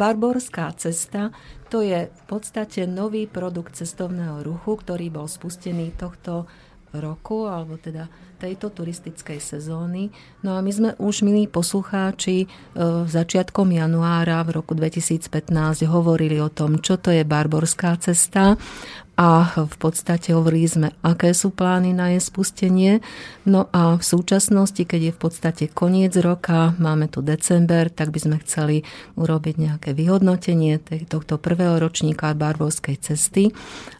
Barborská cesta to je v podstate nový produkt cestovného ruchu, ktorý bol spustený tohto roku, alebo teda tejto turistickej sezóny. No a my sme už, milí poslucháči, e, začiatkom januára v roku 2015 hovorili o tom, čo to je Barborská cesta a v podstate hovorili sme, aké sú plány na jej spustenie. No a v súčasnosti, keď je v podstate koniec roka, máme tu december, tak by sme chceli urobiť nejaké vyhodnotenie tohto prvého ročníka Barborskej cesty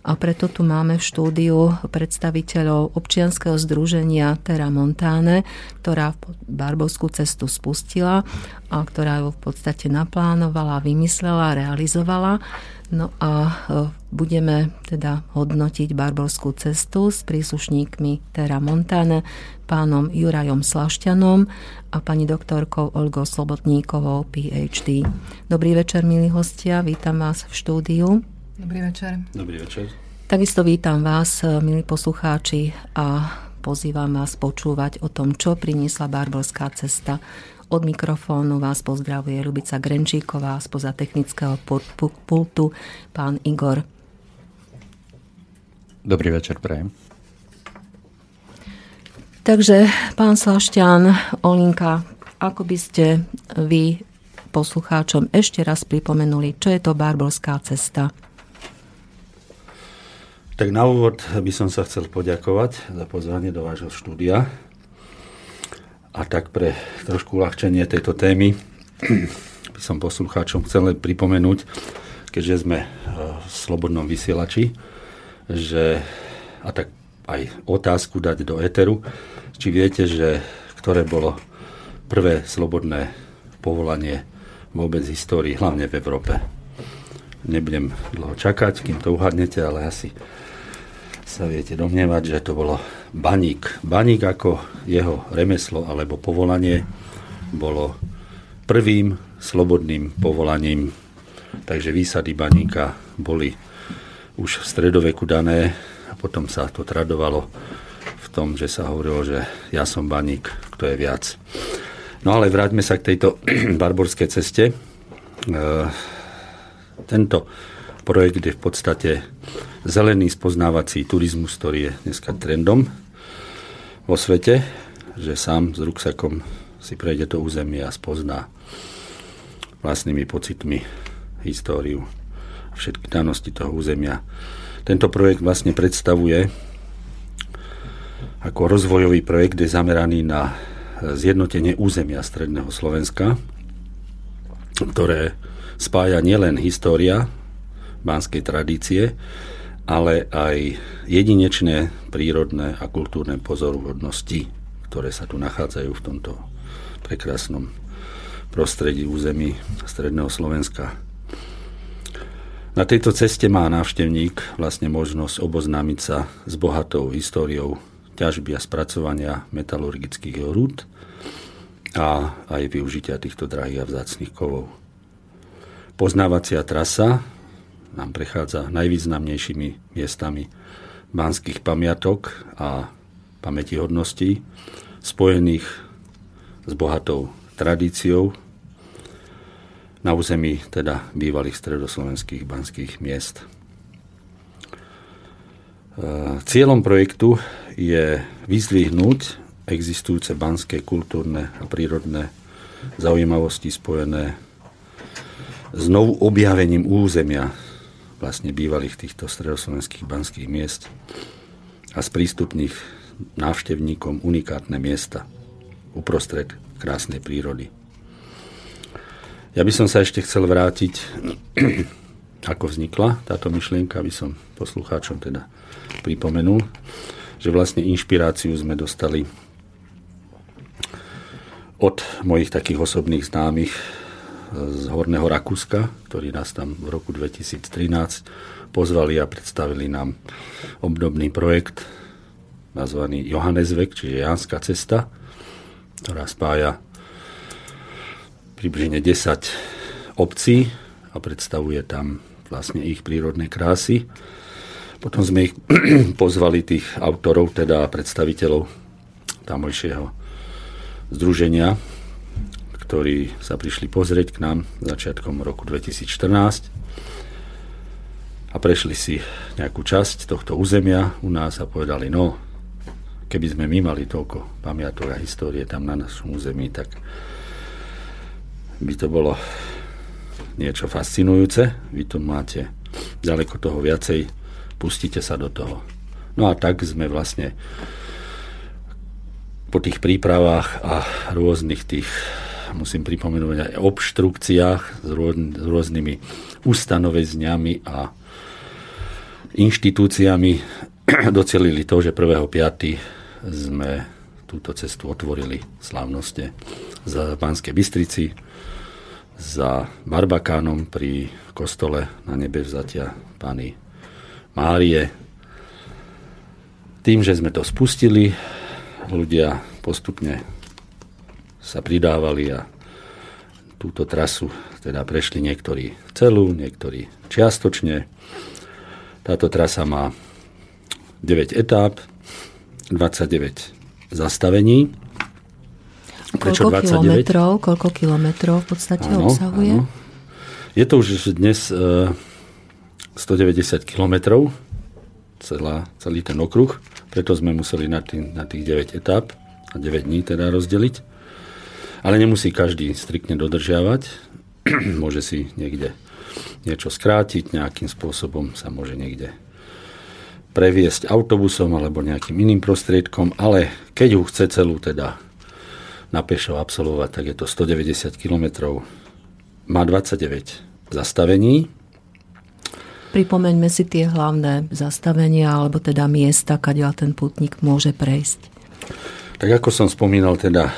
a preto tu máme v štúdiu predstaviteľov občianskeho združenia Terra Montane, ktorá Barborskú cestu spustila a ktorá ju v podstate naplánovala, vymyslela, realizovala. No a e, budeme teda hodnotiť barborskú cestu s príslušníkmi Terra Montane, pánom Jurajom Slašťanom a pani doktorkou Olgou Slobodníkovou, PhD. Dobrý večer, milí hostia, vítam vás v štúdiu. Dobrý večer. Dobrý večer. Takisto vítam vás, e, milí poslucháči, a pozývam vás počúvať o tom, čo priniesla Barborská cesta od mikrofónu vás pozdravuje Lubica Grenčíková spoza technického pultu pán Igor. Dobrý večer, prajem. Takže, pán Slašťan, Olinka, ako by ste vy poslucháčom ešte raz pripomenuli, čo je to Barborská cesta? Tak na úvod by som sa chcel poďakovať za pozvanie do vášho štúdia. A tak pre trošku uľahčenie tejto témy by som poslucháčom chcel len pripomenúť, keďže sme e, v slobodnom vysielači, že a tak aj otázku dať do éteru, či viete, že ktoré bolo prvé slobodné povolanie vôbec histórii, hlavne v Európe. Nebudem dlho čakať, kým to uhadnete, ale asi sa viete domnievať, že to bolo baník. Baník ako jeho remeslo alebo povolanie bolo prvým slobodným povolaním. Takže výsady baníka boli už v stredoveku dané a potom sa to tradovalo v tom, že sa hovorilo, že ja som baník, kto je viac. No ale vráťme sa k tejto barborskej ceste. E, tento projekt je v podstate zelený spoznávací turizmus, ktorý je dneska trendom vo svete, že sám s ruksakom si prejde to územie a spozná vlastnými pocitmi históriu a všetky danosti toho územia. Tento projekt vlastne predstavuje ako rozvojový projekt je zameraný na zjednotenie územia stredného Slovenska, ktoré spája nielen história banskej tradície, ale aj jedinečné prírodné a kultúrne pozoruhodnosti, ktoré sa tu nachádzajú v tomto prekrásnom prostredí území Stredného Slovenska. Na tejto ceste má návštevník vlastne možnosť oboznámiť sa s bohatou históriou ťažby a spracovania metalurgických rúd a aj využitia týchto drahých a vzácných kovov. Poznávacia trasa nám prechádza najvýznamnejšími miestami banských pamiatok a pamätihodností spojených s bohatou tradíciou na území teda bývalých stredoslovenských banských miest. E, cieľom projektu je vyzdvihnúť existujúce banské kultúrne a prírodné zaujímavosti spojené s novú objavením územia vlastne bývalých týchto stredoslovenských banských miest a z prístupných návštevníkom unikátne miesta uprostred krásnej prírody. Ja by som sa ešte chcel vrátiť, ako vznikla táto myšlienka, aby som poslucháčom teda pripomenul, že vlastne inšpiráciu sme dostali od mojich takých osobných známych z Horného Rakúska, ktorí nás tam v roku 2013 pozvali a predstavili nám obdobný projekt nazvaný Johannesvek, čiže Janská cesta, ktorá spája približne 10 obcí a predstavuje tam vlastne ich prírodné krásy. Potom sme ich pozvali tých autorov, teda predstaviteľov tamojšieho združenia ktorí sa prišli pozrieť k nám začiatkom roku 2014 a prešli si nejakú časť tohto územia u nás a povedali, no, keby sme my mali toľko pamiatok a histórie tam na našom území, tak by to bolo niečo fascinujúce. Vy tu máte ďaleko toho viacej, pustite sa do toho. No a tak sme vlastne po tých prípravách a rôznych tých, musím pripomenúť, aj obštrukciách s, rôznymi ustanovezňami a inštitúciami docelili to, že 1.5. sme túto cestu otvorili slávnoste za Banskej Bystrici, za Barbakánom pri kostole na nebe vzatia Pany Márie. Tým, že sme to spustili, ľudia postupne sa pridávali a túto trasu teda prešli niektorí celú, niektorí čiastočne. Táto trasa má 9 etáp, 29 zastavení. Prečo koľko 29? kilometrov, koľko kilometrov v podstate áno, obsahuje? Áno. Je to už dnes e, 190 kilometrov, celá, celý ten okruh, preto sme museli na, tý, na tých 9 etáp a 9 dní teda rozdeliť. Ale nemusí každý striktne dodržiavať. Môže si niekde niečo skrátiť, nejakým spôsobom sa môže niekde previesť autobusom alebo nejakým iným prostriedkom, ale keď ju chce celú teda na pešo absolvovať, tak je to 190 km. Má 29 zastavení. Pripomeňme si tie hlavné zastavenia alebo teda miesta, kadiaľ ten putník môže prejsť. Tak ako som spomínal, teda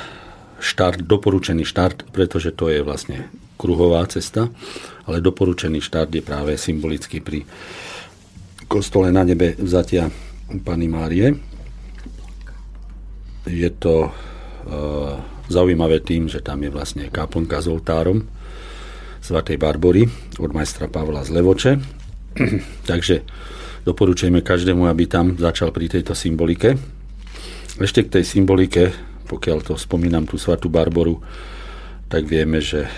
štart, doporučený štart, pretože to je vlastne kruhová cesta, ale doporučený štart je práve symbolicky pri kostole na nebe vzatia Pany Márie. Je to e, zaujímavé tým, že tam je vlastne kaplnka s oltárom svatej Barbory od majstra Pavla z Levoče. Takže doporučujeme každému, aby tam začal pri tejto symbolike. Ešte k tej symbolike, pokiaľ to spomínam tú svatú Barboru, tak vieme, že e,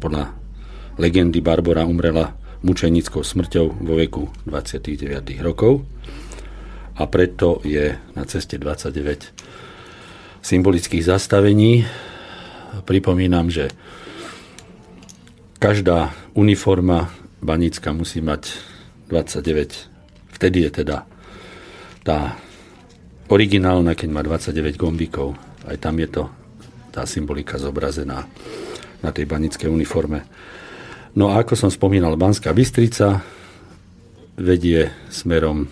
podľa legendy Barbora umrela mučenickou smrťou vo veku 29 rokov a preto je na ceste 29 symbolických zastavení. Pripomínam, že každá uniforma banická musí mať 29. Vtedy je teda tá originálna, keď má 29 gombíkov. Aj tam je to tá symbolika zobrazená na tej banickej uniforme. No a ako som spomínal, Banská Bystrica vedie smerom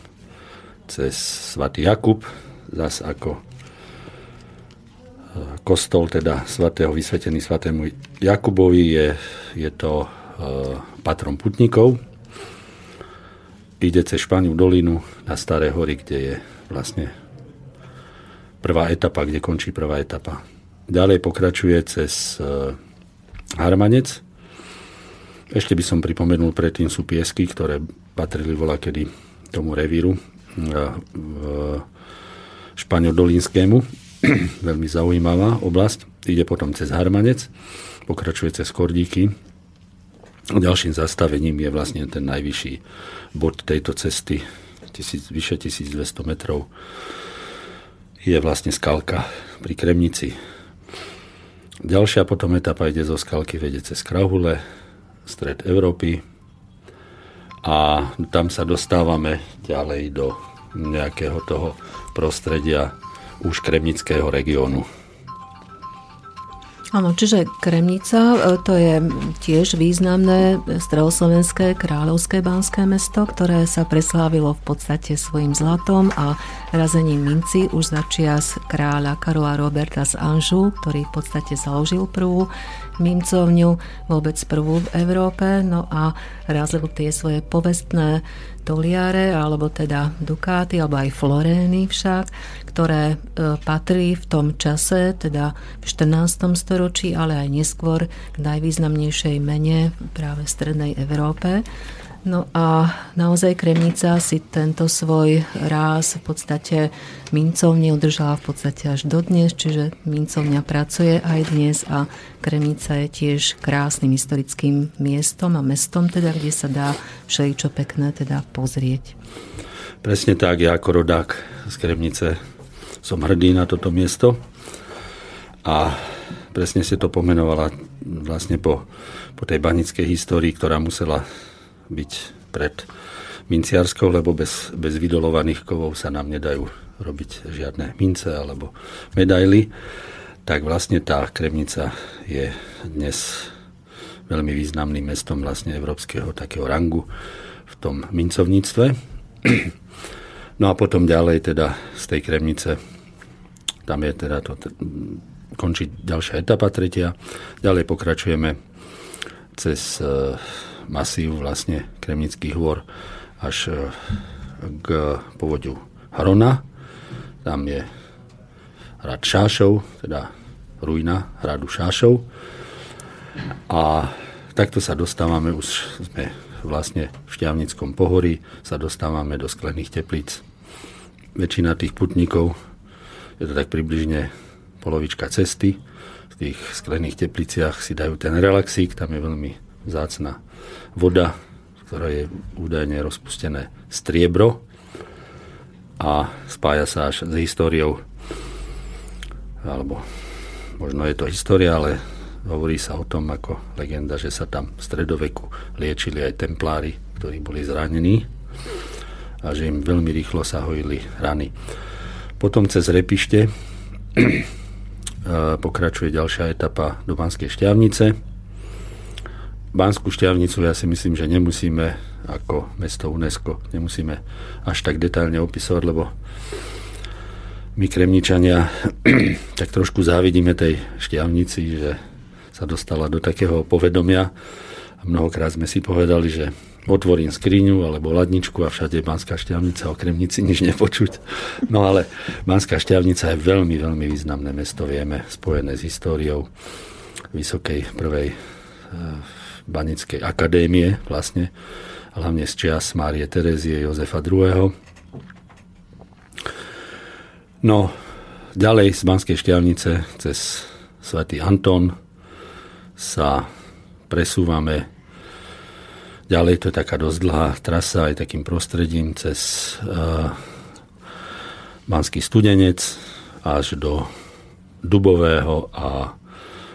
cez svatý Jakub, zas ako e, kostol teda svatého vysvetený svatému Jakubovi je, je to e, patrom putníkov. Ide cez Španiu dolinu na Staré hory, kde je vlastne prvá etapa, kde končí prvá etapa. Ďalej pokračuje cez e, Harmanec, ešte by som pripomenul, predtým sú piesky, ktoré patrili vola kedy tomu revíru špaňodolínskému. Veľmi zaujímavá oblasť. Ide potom cez Harmanec, pokračuje cez Kordíky. Ďalším zastavením je vlastne ten najvyšší bod tejto cesty, tisíc, vyše 1200 metrov. Je vlastne skalka pri Kremnici. Ďalšia potom etapa ide zo skalky, vedie cez Krahule, stred Európy a tam sa dostávame ďalej do nejakého toho prostredia už kremnického regiónu. Áno, čiže Kremnica, e, to je tiež významné stredoslovenské kráľovské banské mesto, ktoré sa preslávilo v podstate svojim zlatom a razením minci už začias kráľa Karola Roberta z Anžu, ktorý v podstate založil prvú mincovňu, vôbec prvú v Európe, no a razil tie svoje povestné toliare, alebo teda dukáty, alebo aj florény však, ktoré e, patrí v tom čase, teda v 14. storočí, ale aj neskôr k najvýznamnejšej mene práve v Strednej Európe. No a naozaj Kremnica si tento svoj ráz v podstate mincovne udržala v podstate až do dnes, čiže mincovňa pracuje aj dnes a Kremnica je tiež krásnym historickým miestom a mestom, teda, kde sa dá všeličo pekné teda pozrieť. Presne tak, ja ako rodák z Kremnice som hrdý na toto miesto a presne si to pomenovala vlastne po, po tej banickej histórii, ktorá musela byť pred minciarskou, lebo bez, bez vydolovaných kovov sa nám nedajú robiť žiadne mince alebo medaily. Tak vlastne tá Kremnica je dnes veľmi významným mestom vlastne európskeho takého rangu v tom mincovníctve. No a potom ďalej teda z tej Kremnice, tam je teda to, končí ďalšia etapa, tretia. Ďalej pokračujeme cez masív vlastne Kremnických hôr až e, k povodiu Hrona. Tam je hrad Šášov, teda ruina hradu Šášov. A takto sa dostávame, už sme vlastne v Šťavnickom pohorí, sa dostávame do sklených teplíc. Väčšina tých putníkov, je to tak približne polovička cesty, v tých sklených tepliciach si dajú ten relaxík, tam je veľmi zácna voda, ktorá je údajne rozpustené striebro a spája sa až s históriou alebo možno je to história, ale hovorí sa o tom ako legenda, že sa tam v stredoveku liečili aj templári, ktorí boli zranení a že im veľmi rýchlo sa hojili rany. Potom cez Repište pokračuje ďalšia etapa do Banskej šťavnice, Banskú šťavnicu ja si myslím, že nemusíme ako mesto UNESCO, nemusíme až tak detailne opisovať, lebo my kremničania tak trošku závidíme tej šťavnici, že sa dostala do takého povedomia a mnohokrát sme si povedali, že otvorím skriňu alebo ladničku a všade je Banská šťavnica, o Kremnici nič nepočuť. No ale Banská šťavnica je veľmi, veľmi významné mesto, vieme, spojené s históriou vysokej prvej Banickej akadémie vlastne, hlavne z čias Márie Terezie Jozefa II. No, ďalej z Banskej šťavnice cez svätý Anton sa presúvame ďalej, to je taká dosť dlhá trasa aj takým prostredím cez uh, Banský studenec až do Dubového a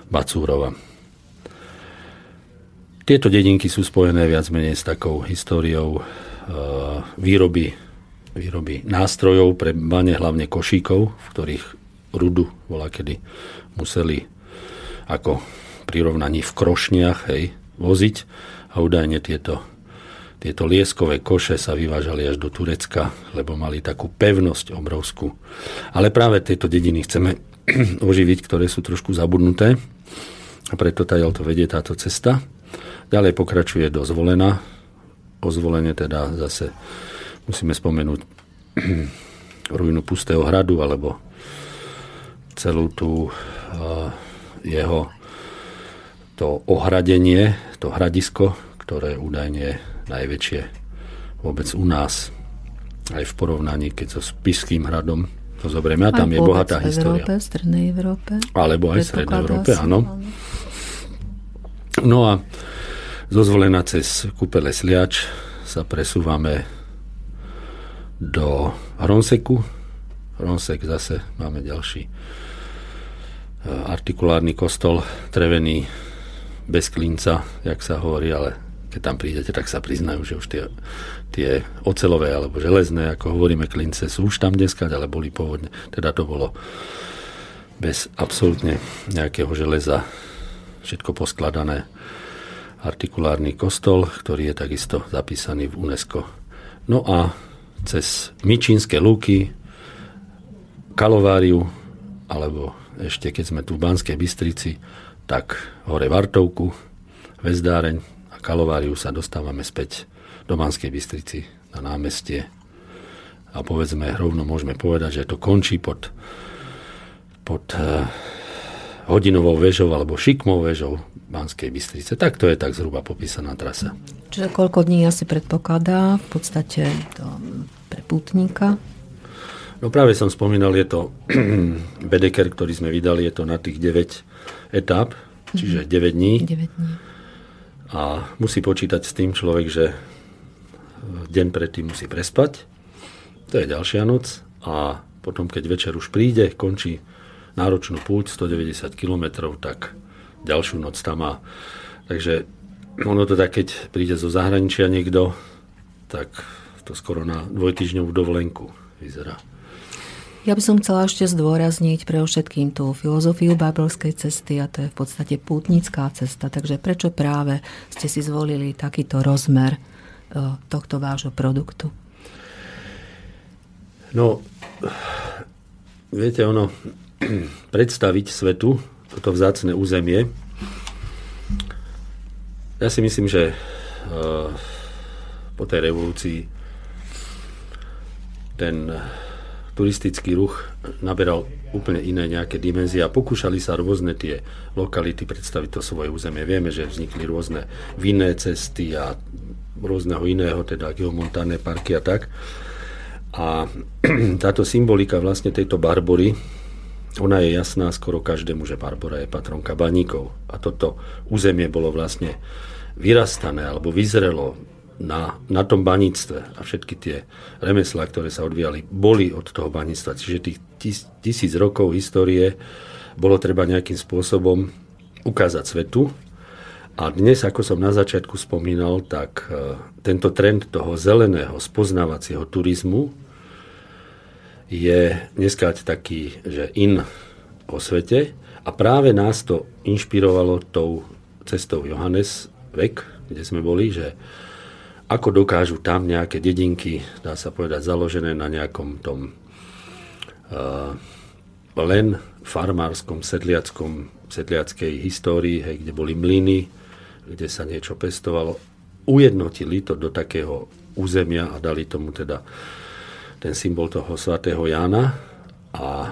Bacúrova. Tieto dedinky sú spojené viac menej s takou históriou e, výroby, výroby nástrojov pre bane, hlavne košíkov, v ktorých rudu bola kedy museli ako prirovnaní v krošniach hej, voziť a údajne tieto, tieto lieskové koše sa vyvážali až do Turecka, lebo mali takú pevnosť obrovskú. Ale práve tieto dediny chceme oživiť, ktoré sú trošku zabudnuté a preto tady to vedie táto cesta. Ďalej pokračuje do Zvolena. O Zvolene teda zase musíme spomenúť ruinu Pustého hradu, alebo celú tú jeho to ohradenie, to hradisko, ktoré údajne je najväčšie vôbec u nás. Aj v porovnaní, keď so Spiským hradom to zoberieme. A tam aj je bohatá v história. Európe, v Strednej Európe. Alebo aj v Strednej Európe, áno. No a Zozvolená cez kúpele Sliač sa presúvame do Hronseku. Hronsek zase máme ďalší e, artikulárny kostol, trevený bez klinca, jak sa hovorí, ale keď tam prídete, tak sa priznajú, že už tie, tie ocelové alebo železné, ako hovoríme, klince sú už tam dneska, ale boli pôvodne. Teda to bolo bez absolútne nejakého železa, všetko poskladané artikulárny kostol, ktorý je takisto zapísaný v UNESCO. No a cez Mičínske lúky, Kalováriu, alebo ešte keď sme tu v Banskej Bystrici, tak hore Vartovku, Vezdáreň a Kalováriu sa dostávame späť do Banskej Bystrici na námestie. A povedzme, rovno môžeme povedať, že to končí pod, pod uh, hodinovou väžou alebo šikmou väžou Banskej Bystrice. Tak to je tak zhruba popísaná trasa. Čiže koľko dní asi predpokladá v podstate to pre pútnika? No práve som spomínal, je to Bedeker, ktorý sme vydali, je to na tých 9 etáp, čiže mm-hmm. 9 dní. 9 dní. A musí počítať s tým človek, že deň predtým musí prespať. To je ďalšia noc. A potom, keď večer už príde, končí náročnú púť 190 km, tak ďalšiu noc tam má. Takže ono tak, keď príde zo zahraničia niekto, tak to skoro na dvojtyžňovú dovolenku vyzerá. Ja by som chcela ešte zdôrazniť pre všetkým tú filozofiu bábelskej cesty a to je v podstate pútnická cesta. Takže prečo práve ste si zvolili takýto rozmer e, tohto vášho produktu? No, viete, ono, predstaviť svetu toto vzácne územie, ja si myslím, že e, po tej revolúcii ten turistický ruch naberal úplne iné nejaké dimenzie a pokúšali sa rôzne tie lokality predstaviť to svoje územie. Vieme, že vznikli rôzne vinné cesty a rôzneho iného, teda geomontánne parky a tak. A táto symbolika vlastne tejto Barbory, ona je jasná skoro každému, že Barbora je patronka baníkov. A toto územie bolo vlastne vyrastané alebo vyzrelo na, na tom baníctve a všetky tie remeslá, ktoré sa odvíjali, boli od toho baníctva. Čiže tých tis, tisíc rokov histórie bolo treba nejakým spôsobom ukázať svetu. A dnes, ako som na začiatku spomínal, tak e, tento trend toho zeleného spoznávacieho turizmu je dneska taký, že in o svete. A práve nás to inšpirovalo tou cestou Johannes Vek, kde sme boli, že ako dokážu tam nejaké dedinky, dá sa povedať, založené na nejakom tom uh, len farmárskom, sedliackom, sedliackej histórii, hej, kde boli mlyny, kde sa niečo pestovalo, ujednotili to do takého územia a dali tomu teda ten symbol toho svatého Jána a e,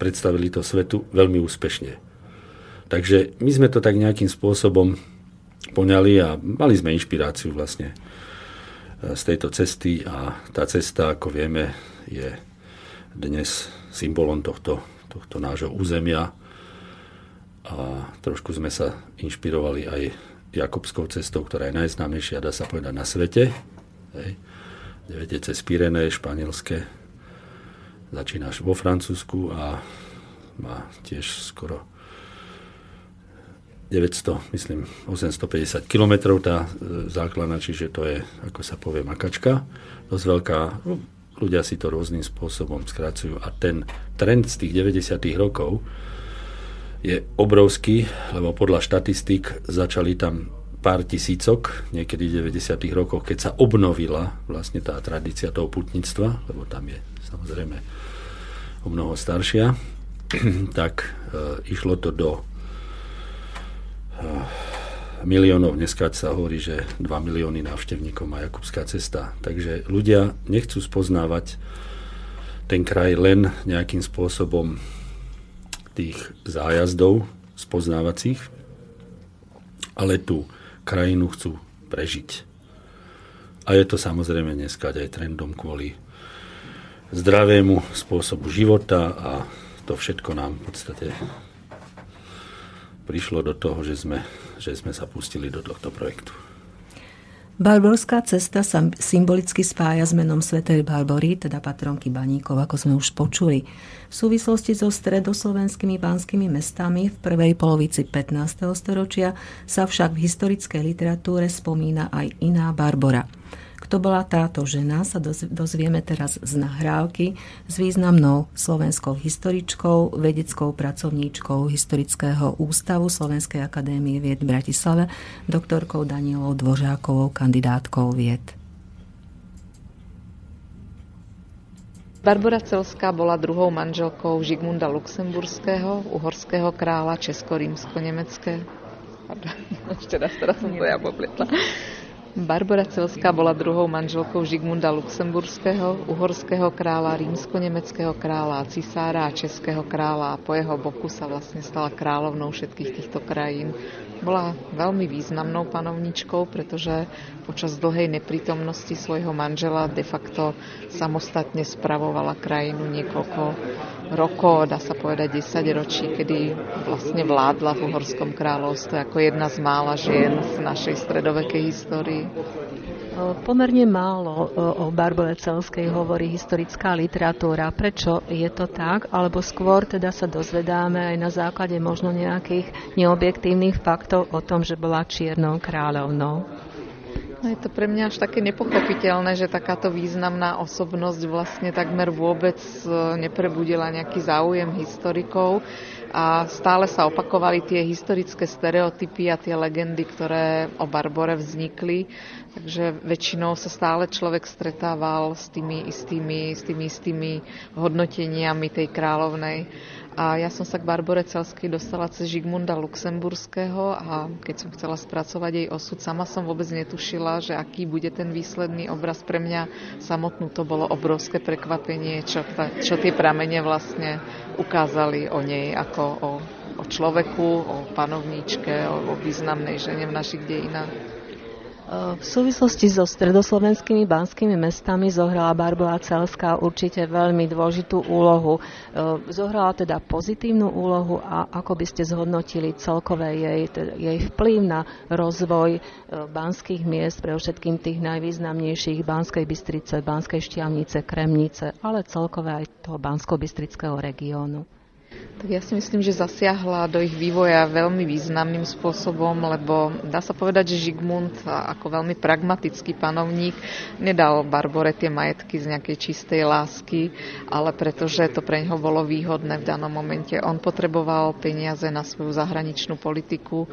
predstavili to svetu veľmi úspešne. Takže my sme to tak nejakým spôsobom poňali a mali sme inšpiráciu vlastne e, z tejto cesty a tá cesta, ako vieme, je dnes symbolom tohto, tohto nášho územia a trošku sme sa inšpirovali aj Jakobskou cestou, ktorá je najznámejšia, dá sa povedať, na svete. Hej. Viete, cez Pirené, španielské. Začínaš vo Francúzsku a má tiež skoro 900, myslím, 850 km tá e, základná, čiže to je, ako sa povie, makačka. Dosť veľká. No, ľudia si to rôznym spôsobom skracujú a ten trend z tých 90. rokov je obrovský, lebo podľa štatistík začali tam pár tisícok, niekedy v 90. rokoch, keď sa obnovila vlastne tá tradícia toho putníctva, lebo tam je samozrejme o mnoho staršia, tak e, išlo to do miliónov. Dneska sa hovorí, že 2 milióny návštevníkov má Jakubská cesta. Takže ľudia nechcú spoznávať ten kraj len nejakým spôsobom tých zájazdov spoznávacích, ale tú krajinu chcú prežiť. A je to samozrejme dneska aj trendom kvôli zdravému spôsobu života a to všetko nám v podstate prišlo do toho, že sme, že sme sa pustili do tohto projektu. Barborská cesta sa symbolicky spája s menom Svetej Barbory, teda patronky baníkov, ako sme už počuli. V súvislosti so stredoslovenskými banskými mestami v prvej polovici 15. storočia sa však v historickej literatúre spomína aj iná Barbora – kto bola táto žena, sa dozvieme teraz z nahrávky s významnou slovenskou historičkou, vedeckou pracovníčkou Historického ústavu Slovenskej akadémie vied v Bratislave, doktorkou Danielou Dvořákovou, kandidátkou vied. Barbara Celská bola druhou manželkou Žigmunda Luxemburského, uhorského kráľa Česko-rímsko-nemecké. Pardon, ešte raz, teraz som to ja popletla. Barbara Celská bola druhou manželkou Žigmunda Luxemburského, uhorského kráľa, rímsko-nemeckého kráľa, cisára a českého kráľa a po jeho boku sa vlastne stala kráľovnou všetkých týchto krajín. Bola veľmi významnou panovničkou, pretože počas dlhej neprítomnosti svojho manžela de facto samostatne spravovala krajinu niekoľko rokov, dá sa povedať 10 ročí, kedy vlastne vládla v Uhorskom kráľovstve ako jedna z mála žien v našej stredovekej histórii. Pomerne málo o Barbore Celskej hovorí historická literatúra. Prečo je to tak? Alebo skôr teda sa dozvedáme aj na základe možno nejakých neobjektívnych faktov o tom, že bola čiernou kráľovnou? No je to pre mňa až také nepochopiteľné, že takáto významná osobnosť vlastne takmer vôbec e, neprebudila nejaký záujem historikov a stále sa opakovali tie historické stereotypy a tie legendy, ktoré o Barbore vznikli. Takže väčšinou sa stále človek stretával s tými istými, s tými istými hodnoteniami tej kráľovnej. A ja som sa k Barbore Celskej dostala cez Žigmunda Luxemburského a keď som chcela spracovať jej osud, sama som vôbec netušila, že aký bude ten výsledný obraz. Pre mňa samotnú to bolo obrovské prekvapenie, čo, ta, čo tie pramene vlastne ukázali o nej ako o, o človeku, o panovníčke, o, o významnej žene v našich dejinách. V súvislosti so stredoslovenskými banskými mestami zohrala Barbara Celská určite veľmi dôležitú úlohu. Zohrala teda pozitívnu úlohu a ako by ste zhodnotili celkové jej, jej vplyv na rozvoj banských miest, pre všetkým tých najvýznamnejších Banskej Bystrice, Banskej Štiavnice, Kremnice, ale celkové aj toho Bansko-Bystrického regiónu. Tak ja si myslím, že zasiahla do ich vývoja veľmi významným spôsobom, lebo dá sa povedať, že Žigmund ako veľmi pragmatický panovník nedal Barbore tie majetky z nejakej čistej lásky, ale pretože to pre neho bolo výhodné v danom momente. On potreboval peniaze na svoju zahraničnú politiku, e,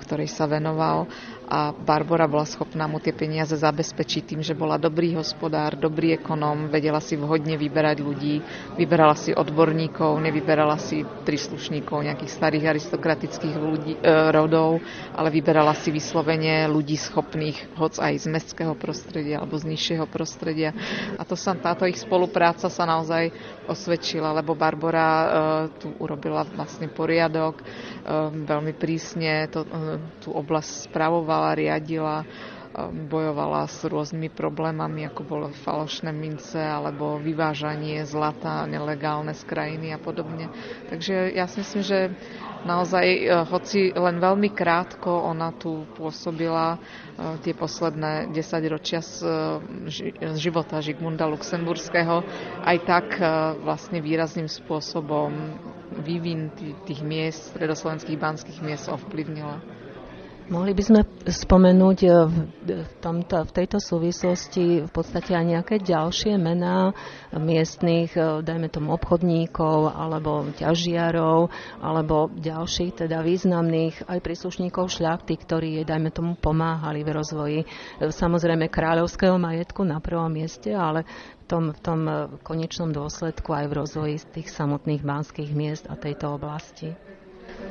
ktorej sa venoval a Barbara bola schopná mu tie peniaze zabezpečiť tým, že bola dobrý hospodár, dobrý ekonóm, vedela si vhodne vyberať ľudí, vyberala si odborníkov, nevyberala si príslušníkov nejakých starých aristokratických ľudí, e, rodov, ale vyberala si vyslovene ľudí schopných, hoc aj z mestského prostredia alebo z nižšieho prostredia. A to sa, táto ich spolupráca sa naozaj osvedčila, lebo Barbara e, tu urobila vlastne poriadok, e, veľmi prísne to, e, tú oblasť spravovala vychovala, riadila, um, bojovala s rôznymi problémami, ako bolo falošné mince alebo vyvážanie zlata nelegálne z krajiny a podobne. Takže ja si myslím, že naozaj, eh, hoci len veľmi krátko ona tu pôsobila eh, tie posledné 10 ročia z života Žigmunda Luxemburského, aj tak eh, vlastne výrazným spôsobom vývin tých miest, predoslovenských banských miest ovplyvnila. Mohli by sme spomenúť eh, v, tomto, v tejto súvislosti v podstate aj nejaké ďalšie mená miestných, eh, dajme tomu obchodníkov, alebo ťažiarov, alebo ďalších teda významných aj príslušníkov šľachty, ktorí, dajme tomu, pomáhali v rozvoji samozrejme kráľovského majetku na prvom mieste, ale v tom, v tom konečnom dôsledku aj v rozvoji tých samotných banských miest a tejto oblasti.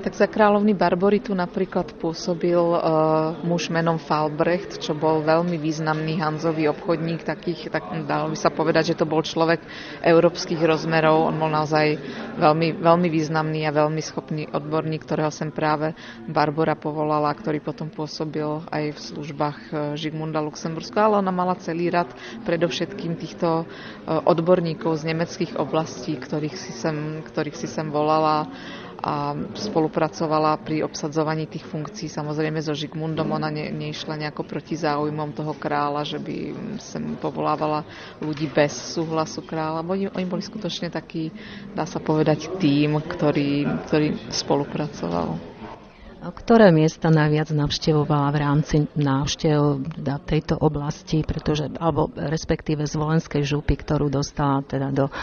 Tak za kráľovny Barbory tu napríklad pôsobil uh, muž menom Falbrecht, čo bol veľmi významný hanzový obchodník, takých, tak dalo by sa povedať, že to bol človek európskych rozmerov. On bol naozaj veľmi, veľmi významný a veľmi schopný odborník, ktorého sem práve Barbora povolala, ktorý potom pôsobil aj v službách uh, Žigmunda Luxemburska, ale ona mala celý rad predovšetkým týchto uh, odborníkov z nemeckých oblastí, ktorých si sem, ktorých si sem volala a spolupracovala pri obsadzovaní tých funkcií samozrejme so Žigmundom. Ona ne, neišla nejako proti záujmom toho kráľa, že by sem povolávala ľudí bez súhlasu kráľa. Oni, oni boli skutočne taký, dá sa povedať, tým, ktorý, ktorý spolupracoval. Ktoré miesta najviac navštevovala v rámci návštev tejto oblasti, pretože, alebo respektíve z Volenskej župy, ktorú dostala teda do e,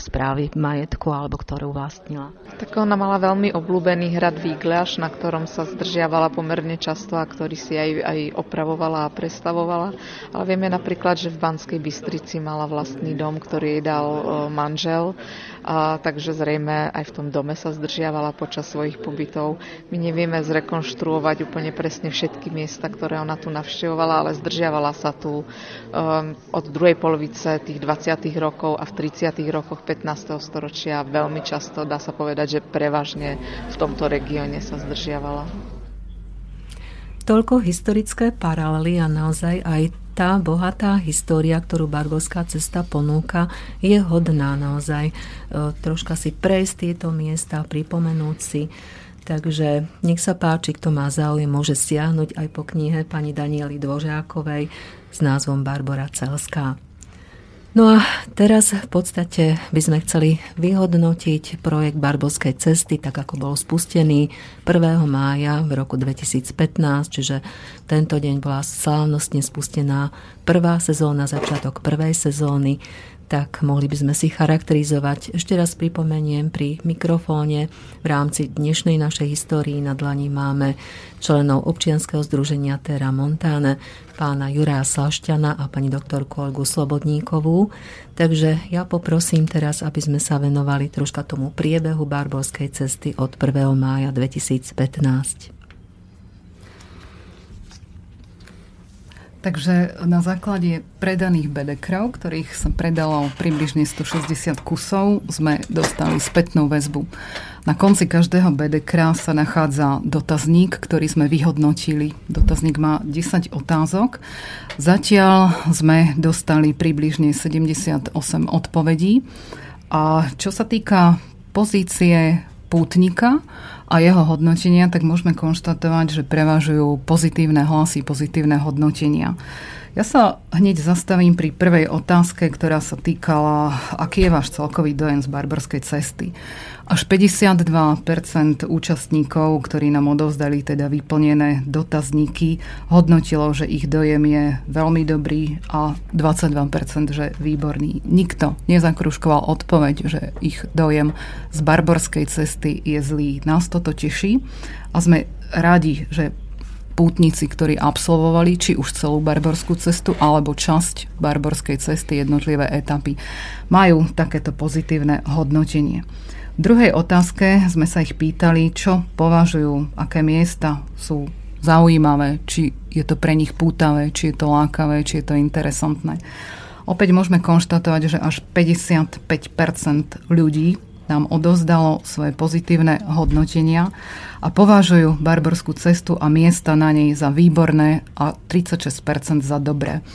správy majetku, alebo ktorú vlastnila? Tak ona mala veľmi obľúbený hrad Vígľaš, na ktorom sa zdržiavala pomerne často a ktorý si aj, aj opravovala a prestavovala. Ale vieme napríklad, že v Banskej Bystrici mala vlastný dom, ktorý jej dal e, manžel a takže zrejme aj v tom dome sa zdržiavala počas svojich pobytov. My nevieme zrekonštruovať úplne presne všetky miesta, ktoré ona tu navštevovala, ale zdržiavala sa tu um, od druhej polovice tých 20. rokov a v 30. rokoch 15. storočia veľmi často, dá sa povedať, že prevažne v tomto regióne sa zdržiavala. Toľko historické paralely a naozaj aj tá bohatá história, ktorú Bargovská cesta ponúka, je hodná naozaj e, troška si prejsť tieto miesta, pripomenúť si. Takže nech sa páči, kto má záujem, môže siahnuť aj po knihe pani Daniely Dvořákovej s názvom Barbara Celská. No a teraz v podstate by sme chceli vyhodnotiť projekt Barbovskej cesty, tak ako bol spustený 1. mája v roku 2015, čiže tento deň bola slávnostne spustená prvá sezóna, začiatok prvej sezóny tak mohli by sme si charakterizovať. Ešte raz pripomeniem, pri mikrofóne v rámci dnešnej našej histórii na dlani máme členov občianského združenia Terra Montane, pána Juraja Slašťana a pani doktorku Olgu Slobodníkovú. Takže ja poprosím teraz, aby sme sa venovali troška tomu priebehu Barborskej cesty od 1. mája 2015. Takže na základe predaných bedekrov, ktorých sa predalo približne 160 kusov, sme dostali spätnú väzbu. Na konci každého bedekra sa nachádza dotazník, ktorý sme vyhodnotili. Dotazník má 10 otázok. Zatiaľ sme dostali približne 78 odpovedí. A čo sa týka pozície pútnika a jeho hodnotenia, tak môžeme konštatovať, že prevažujú pozitívne hlasy, pozitívne hodnotenia. Ja sa hneď zastavím pri prvej otázke, ktorá sa týkala, aký je váš celkový dojem z barbarskej cesty. Až 52% účastníkov, ktorí nám odovzdali teda vyplnené dotazníky, hodnotilo, že ich dojem je veľmi dobrý a 22% že výborný. Nikto nezakruškoval odpoveď, že ich dojem z barborskej cesty je zlý. Nás toto teší a sme radi, že pútnici, ktorí absolvovali či už celú barborskú cestu alebo časť barborskej cesty, jednotlivé etapy, majú takéto pozitívne hodnotenie druhej otázke sme sa ich pýtali, čo považujú, aké miesta sú zaujímavé, či je to pre nich pútavé, či je to lákavé, či je to interesantné. Opäť môžeme konštatovať, že až 55% ľudí nám odozdalo svoje pozitívne hodnotenia a považujú barborskú cestu a miesta na nej za výborné a 36% za dobré.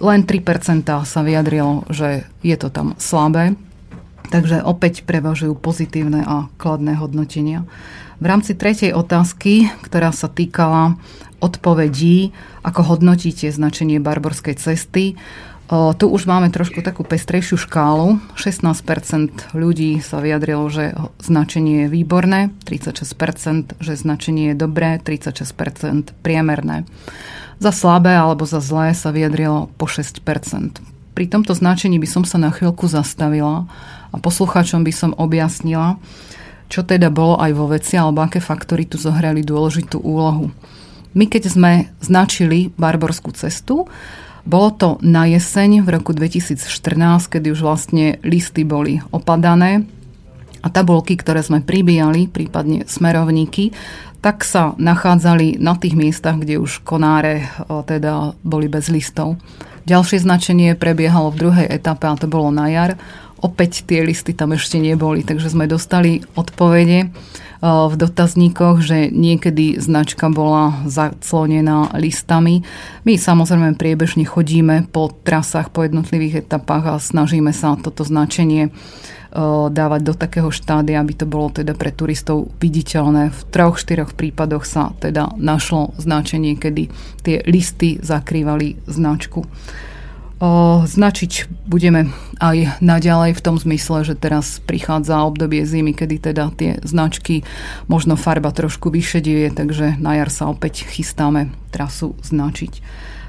Len 3% sa vyjadrilo, že je to tam slabé, Takže opäť prevažujú pozitívne a kladné hodnotenia. V rámci tretej otázky, ktorá sa týkala odpovedí, ako hodnotíte značenie barborskej cesty, tu už máme trošku takú pestrejšiu škálu. 16% ľudí sa vyjadrilo, že značenie je výborné, 36%, že značenie je dobré, 36% priemerné. Za slabé alebo za zlé sa vyjadrilo po 6%. Pri tomto značení by som sa na chvíľku zastavila poslucháčom by som objasnila, čo teda bolo aj vo veci, alebo aké faktory tu zohrali dôležitú úlohu. My keď sme značili Barborskú cestu, bolo to na jeseň v roku 2014, kedy už vlastne listy boli opadané a tabulky, ktoré sme pribíjali, prípadne smerovníky, tak sa nachádzali na tých miestach, kde už konáre teda boli bez listov. Ďalšie značenie prebiehalo v druhej etape a to bolo na jar Opäť tie listy tam ešte neboli, takže sme dostali odpovede eh, v dotazníkoch, že niekedy značka bola zaclonená listami. My samozrejme priebežne chodíme po trasách, po jednotlivých etapách a snažíme sa toto značenie eh, dávať do takého štádia, aby to bolo teda pre turistov viditeľné. V troch, štyroch prípadoch sa teda našlo značenie, kedy tie listy zakrývali značku o, značiť budeme aj naďalej v tom zmysle, že teraz prichádza obdobie zimy, kedy teda tie značky možno farba trošku vyšedie, takže na jar sa opäť chystáme trasu značiť.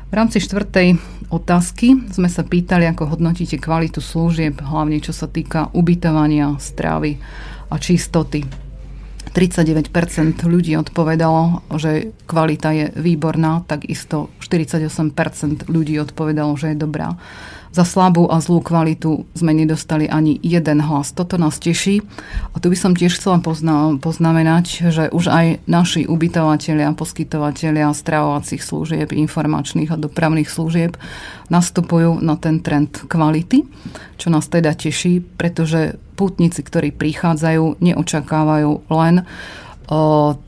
V rámci štvrtej otázky sme sa pýtali, ako hodnotíte kvalitu služieb, hlavne čo sa týka ubytovania, strávy a čistoty. 39% ľudí odpovedalo, že kvalita je výborná, takisto 48% ľudí odpovedalo, že je dobrá. Za slabú a zlú kvalitu sme nedostali ani jeden hlas. Toto nás teší. A tu by som tiež chcela pozna- poznamenať, že už aj naši ubytovateľia, poskytovateľia stravovacích služieb, informačných a dopravných služieb nastupujú na ten trend kvality, čo nás teda teší, pretože pútnici, ktorí prichádzajú, neočakávajú len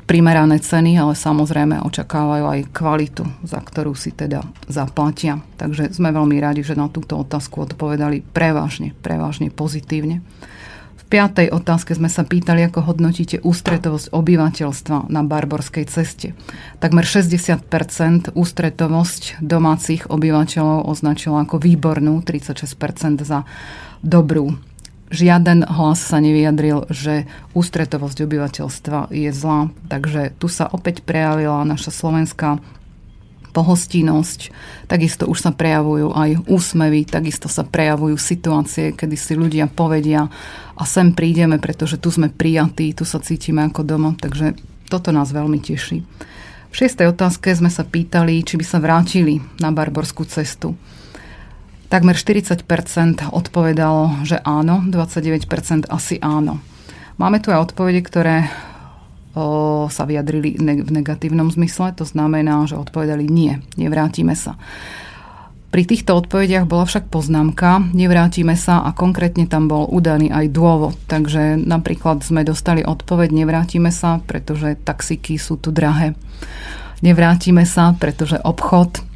primerané ceny, ale samozrejme očakávajú aj kvalitu, za ktorú si teda zaplatia. Takže sme veľmi radi, že na túto otázku odpovedali prevažne, prevažne pozitívne. V piatej otázke sme sa pýtali, ako hodnotíte ústretovosť obyvateľstva na Barborskej ceste. Takmer 60% ústretovosť domácich obyvateľov označilo ako výbornú, 36% za dobrú žiaden hlas sa nevyjadril, že ústretovosť obyvateľstva je zlá. Takže tu sa opäť prejavila naša slovenská pohostinnosť, takisto už sa prejavujú aj úsmevy, takisto sa prejavujú situácie, kedy si ľudia povedia a sem prídeme, pretože tu sme prijatí, tu sa cítime ako doma, takže toto nás veľmi teší. V šiestej otázke sme sa pýtali, či by sa vrátili na barborskú cestu. Takmer 40% odpovedalo, že áno, 29% asi áno. Máme tu aj odpovede, ktoré o, sa vyjadrili ne- v negatívnom zmysle, to znamená, že odpovedali nie, nevrátime sa. Pri týchto odpovediach bola však poznámka, nevrátime sa a konkrétne tam bol udaný aj dôvod. Takže napríklad sme dostali odpoveď, nevrátime sa, pretože taxiky sú tu drahé. Nevrátime sa, pretože obchod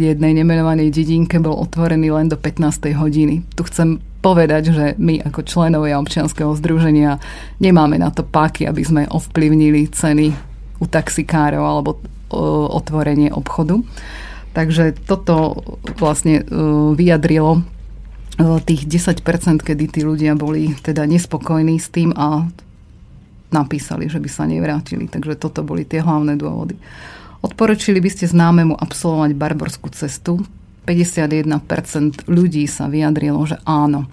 jednej nemenovanej dedinke bol otvorený len do 15. hodiny. Tu chcem povedať, že my ako členovia občianskeho združenia nemáme na to páky, aby sme ovplyvnili ceny u taxikárov alebo otvorenie obchodu. Takže toto vlastne vyjadrilo tých 10%, kedy tí ľudia boli teda nespokojní s tým a napísali, že by sa nevrátili. Takže toto boli tie hlavné dôvody. Odporučili by ste známemu absolvovať barborskú cestu? 51% ľudí sa vyjadrilo, že áno.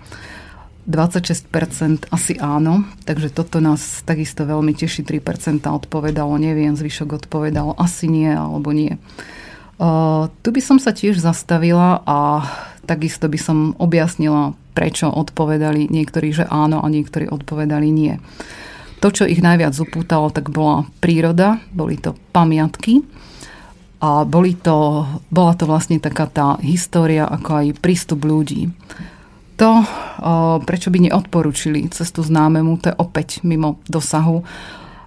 26% asi áno, takže toto nás takisto veľmi teší. 3% odpovedalo neviem, zvyšok odpovedalo asi nie alebo nie. Uh, tu by som sa tiež zastavila a takisto by som objasnila, prečo odpovedali niektorí, že áno a niektorí odpovedali nie. To, čo ich najviac upútalo, tak bola príroda, boli to pamiatky a boli to, bola to vlastne taká tá história, ako aj prístup ľudí. To, prečo by neodporúčili cestu známemu, to je opäť mimo dosahu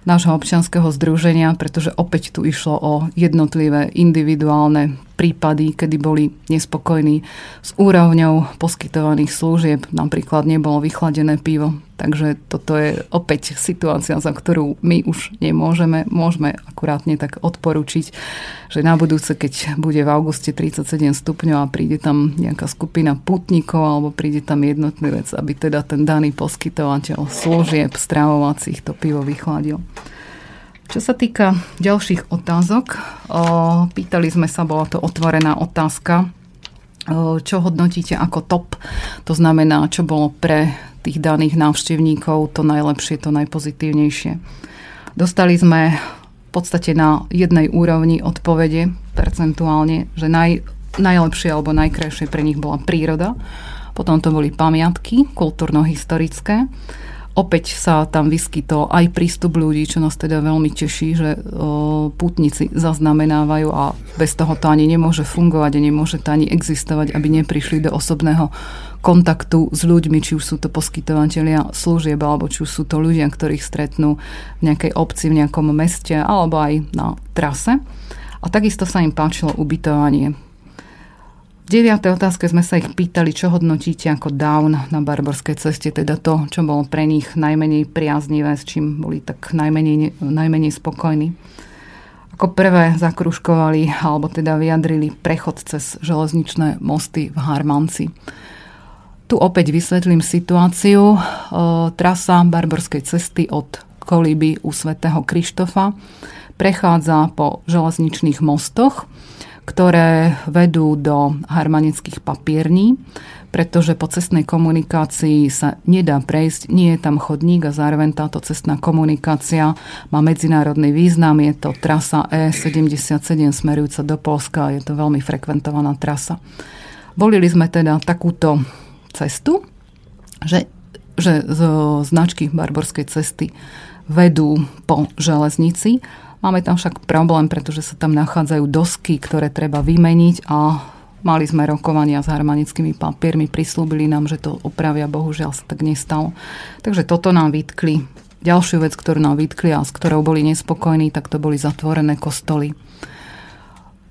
nášho občianského združenia, pretože opäť tu išlo o jednotlivé individuálne prípady, kedy boli nespokojní s úrovňou poskytovaných služieb. Napríklad nebolo vychladené pivo. Takže toto je opäť situácia, za ktorú my už nemôžeme. Môžeme akurátne tak odporučiť, že na budúce, keď bude v auguste 37 stupňov a príde tam nejaká skupina putníkov alebo príde tam jednotlivec, aby teda ten daný poskytovateľ služieb stravovacích to pivo vychladil. Čo sa týka ďalších otázok, pýtali sme sa, bola to otvorená otázka, čo hodnotíte ako top, to znamená, čo bolo pre tých daných návštevníkov to najlepšie, to najpozitívnejšie. Dostali sme v podstate na jednej úrovni odpovede percentuálne, že naj, najlepšie alebo najkrajšie pre nich bola príroda, potom to boli pamiatky kultúrno-historické, Opäť sa tam vyskytol aj prístup ľudí, čo nás teda veľmi teší, že o, putníci zaznamenávajú a bez toho to ani nemôže fungovať a nemôže to ani existovať, aby neprišli do osobného kontaktu s ľuďmi, či už sú to poskytovateľia služieb, alebo či už sú to ľudia, ktorých stretnú v nejakej obci, v nejakom meste, alebo aj na trase. A takisto sa im páčilo ubytovanie. 9. otázke sme sa ich pýtali, čo hodnotíte ako down na barborskej ceste, teda to, čo bolo pre nich najmenej priaznivé, s čím boli tak najmenej, najmenej spokojní. Ako prvé zakruškovali, alebo teda vyjadrili prechod cez železničné mosty v Harmanci. Tu opäť vysvetlím situáciu. Trasa barborskej cesty od Koliby u svätého Krištofa prechádza po železničných mostoch, ktoré vedú do harmonických papierní, pretože po cestnej komunikácii sa nedá prejsť, nie je tam chodník a zároveň táto cestná komunikácia má medzinárodný význam. Je to trasa E77 smerujúca do Polska, je to veľmi frekventovaná trasa. Volili sme teda takúto cestu, že, že z značky Barborskej cesty vedú po železnici. Máme tam však problém, pretože sa tam nachádzajú dosky, ktoré treba vymeniť a mali sme rokovania s harmanickými papiermi, prislúbili nám, že to opravia, bohužiaľ sa tak nestalo. Takže toto nám vytkli. Ďalšiu vec, ktorú nám vytkli a s ktorou boli nespokojní, tak to boli zatvorené kostoly.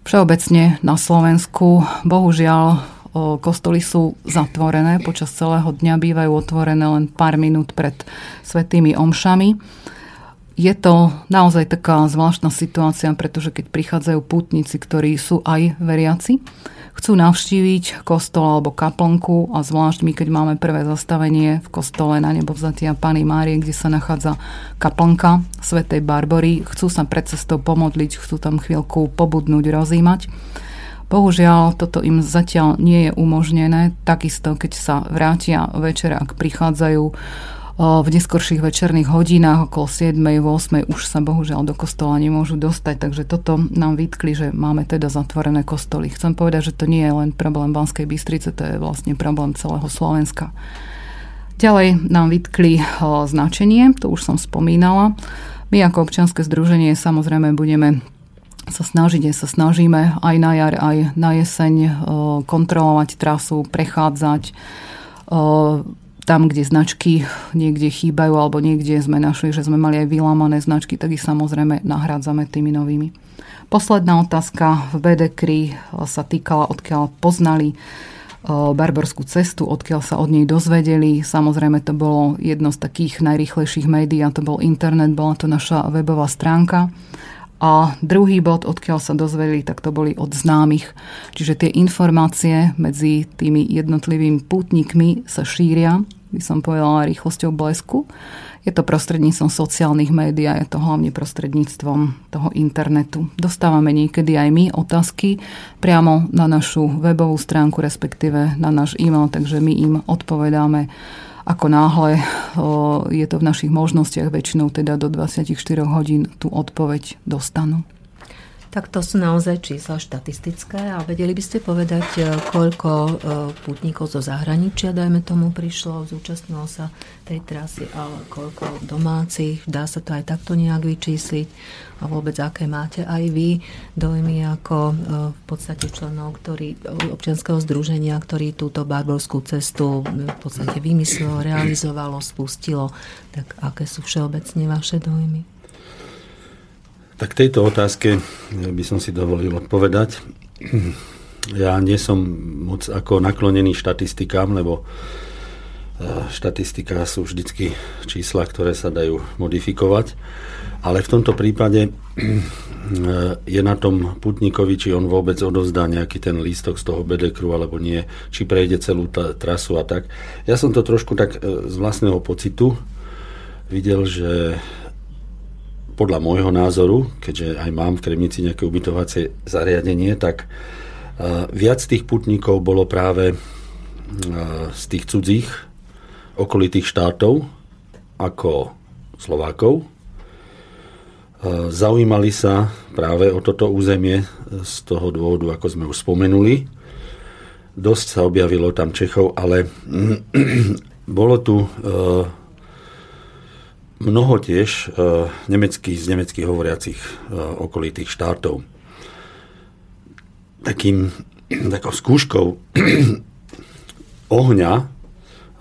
Všeobecne na Slovensku, bohužiaľ, kostoly sú zatvorené. Počas celého dňa bývajú otvorené len pár minút pred svetými omšami. Je to naozaj taká zvláštna situácia, pretože keď prichádzajú pútnici, ktorí sú aj veriaci, chcú navštíviť kostol alebo kaplnku a zvlášť my, keď máme prvé zastavenie v kostole na nebo vzatia Pany Márie, kde sa nachádza kaplnka svätej Barbory, chcú sa pred cestou pomodliť, chcú tam chvíľku pobudnúť, rozímať Bohužiaľ, toto im zatiaľ nie je umožnené. Takisto, keď sa vrátia večer, ak prichádzajú v neskorších večerných hodinách okolo 7. 8. už sa bohužiaľ do kostola nemôžu dostať, takže toto nám vytkli, že máme teda zatvorené kostoly. Chcem povedať, že to nie je len problém Banskej Bystrice, to je vlastne problém celého Slovenska. Ďalej nám vytkli značenie, to už som spomínala. My ako občianske združenie samozrejme budeme sa snažiť, sa snažíme aj na jar, aj na jeseň kontrolovať trasu, prechádzať tam, kde značky niekde chýbajú alebo niekde sme našli, že sme mali aj vylámané značky, tak ich samozrejme nahrádzame tými novými. Posledná otázka v Bedekri sa týkala, odkiaľ poznali e, barbarskú cestu, odkiaľ sa od nej dozvedeli. Samozrejme to bolo jedno z takých najrýchlejších médií a to bol internet, bola to naša webová stránka. A druhý bod, odkiaľ sa dozvedeli, tak to boli od známych. Čiže tie informácie medzi tými jednotlivými pútnikmi sa šíria, by som povedala, rýchlosťou blesku. Je to prostredníctvom sociálnych médií je to hlavne prostredníctvom toho internetu. Dostávame niekedy aj my otázky priamo na našu webovú stránku, respektíve na náš e-mail, takže my im odpovedáme ako náhle je to v našich možnostiach, väčšinou teda do 24 hodín tú odpoveď dostanú. Tak to sú naozaj čísla štatistické a vedeli by ste povedať, e, koľko e, pútnikov zo zahraničia, dajme tomu, prišlo, zúčastnilo sa tej trasy, ale koľko domácich, dá sa to aj takto nejak vyčísliť a vôbec aké máte aj vy dojmy ako e, v podstate členov ktorý, občianského združenia, ktorý túto barborskú cestu v podstate vymyslelo, realizovalo, spustilo, tak aké sú všeobecne vaše dojmy? Tak tejto otázke by som si dovolil odpovedať. Ja nie som moc ako naklonený štatistikám, lebo e, štatistika sú vždycky čísla, ktoré sa dajú modifikovať. Ale v tomto prípade e, je na tom putníkovi, či on vôbec odovzdá nejaký ten lístok z toho bedekru alebo nie, či prejde celú t- trasu a tak. Ja som to trošku tak z vlastného pocitu videl, že podľa môjho názoru, keďže aj mám v Kremnici nejaké ubytovacie zariadenie, tak uh, viac tých putníkov bolo práve uh, z tých cudzích okolitých štátov ako Slovákov. Uh, zaujímali sa práve o toto územie z toho dôvodu, ako sme už spomenuli. Dosť sa objavilo tam Čechov, ale bolo tu mnoho tiež uh, nemeckých, z nemeckých hovoriacich uh, okolitých štátov. Takým, takou skúškou ohňa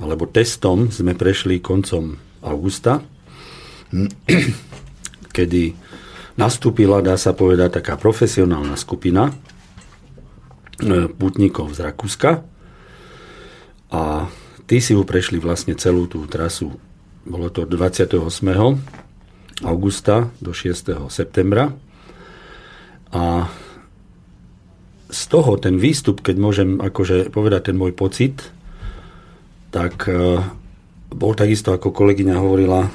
alebo testom sme prešli koncom augusta, kedy nastúpila, dá sa povedať, taká profesionálna skupina uh, putníkov z Rakúska a tí si ju prešli vlastne celú tú trasu bolo to 28. augusta do 6. septembra. A z toho ten výstup, keď môžem akože povedať ten môj pocit, tak e, bol takisto, ako kolegyňa hovorila,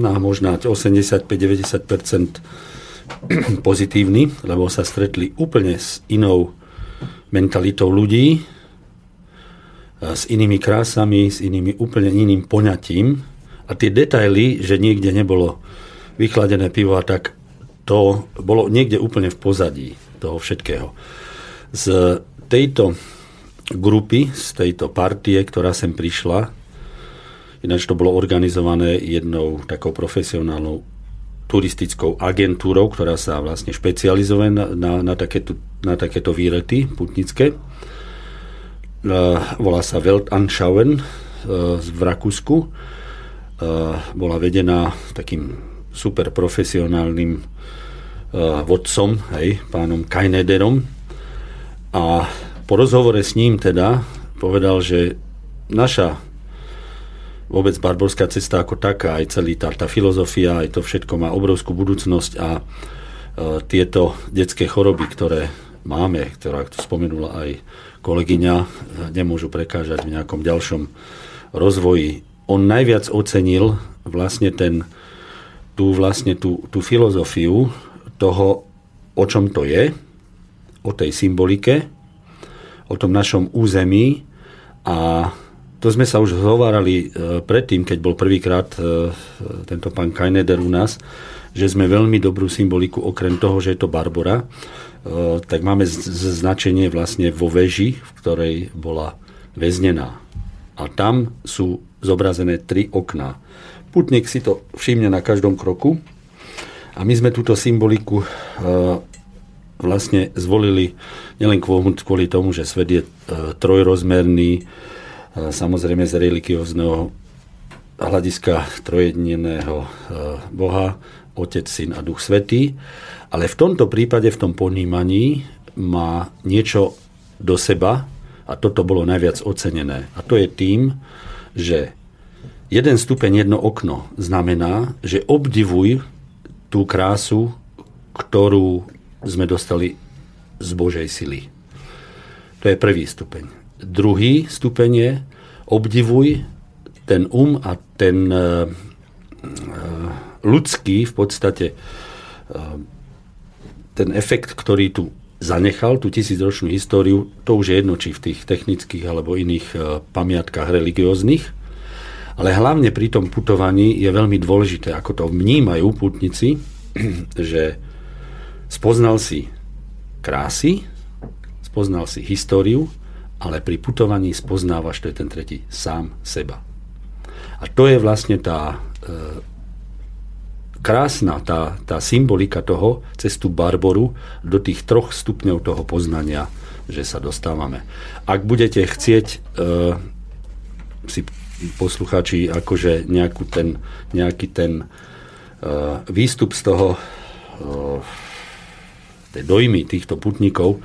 na možná 85-90% pozitívny, lebo sa stretli úplne s inou mentalitou ľudí, s inými krásami, s inými úplne iným poňatím. A tie detaily, že niekde nebolo vychladené pivo a tak, to bolo niekde úplne v pozadí toho všetkého. Z tejto grupy, z tejto partie, ktorá sem prišla, ináč to bolo organizované jednou takou profesionálnou turistickou agentúrou, ktorá sa vlastne špecializuje na, na, na, takéto, na takéto výlety putnické. E, volá sa Weltanschauen e, v Rakúsku. E, bola vedená takým super profesionálnym vodcom, hej, pánom Kajnederom. A po rozhovore s ním teda povedal, že naša vôbec barborská cesta ako taká, aj celý tá, tá filozofia, aj to všetko má obrovskú budúcnosť a e, tieto detské choroby, ktoré máme, ktorá to spomenula aj kolegyňa, nemôžu prekážať v nejakom ďalšom rozvoji. On najviac ocenil vlastne ten, tú, vlastne tú, tú filozofiu toho, o čom to je, o tej symbolike, o tom našom území a to sme sa už zhovárali e, predtým, keď bol prvýkrát e, tento pán Kajneder u nás, že sme veľmi dobrú symboliku, okrem toho, že je to Barbora, tak máme značenie vlastne vo veži, v ktorej bola väznená. A tam sú zobrazené tri okná. Putník si to všimne na každom kroku a my sme túto symboliku vlastne zvolili nielen kvôli tomu, že svet je trojrozmerný, samozrejme z religiózneho hľadiska trojedineného e, Boha, Otec, Syn a Duch Svetý. Ale v tomto prípade, v tom ponímaní má niečo do seba a toto bolo najviac ocenené. A to je tým, že jeden stupeň, jedno okno znamená, že obdivuj tú krásu, ktorú sme dostali z Božej sily. To je prvý stupeň. Druhý stupeň je obdivuj ten um a ten uh, ľudský v podstate uh, ten efekt, ktorý tu zanechal, tú tisícročnú históriu, to už je jedno, či v tých technických alebo iných uh, pamiatkách religióznych, ale hlavne pri tom putovaní je veľmi dôležité, ako to vnímajú putnici, že spoznal si krásy, spoznal si históriu ale pri putovaní spoznávaš, to je ten tretí, sám seba. A to je vlastne tá e, krásna, tá, tá symbolika toho, cestu Barboru do tých troch stupňov toho poznania, že sa dostávame. Ak budete chcieť e, si posluchači akože nejakú ten, nejaký ten e, výstup z toho e, tej dojmy týchto putníkov,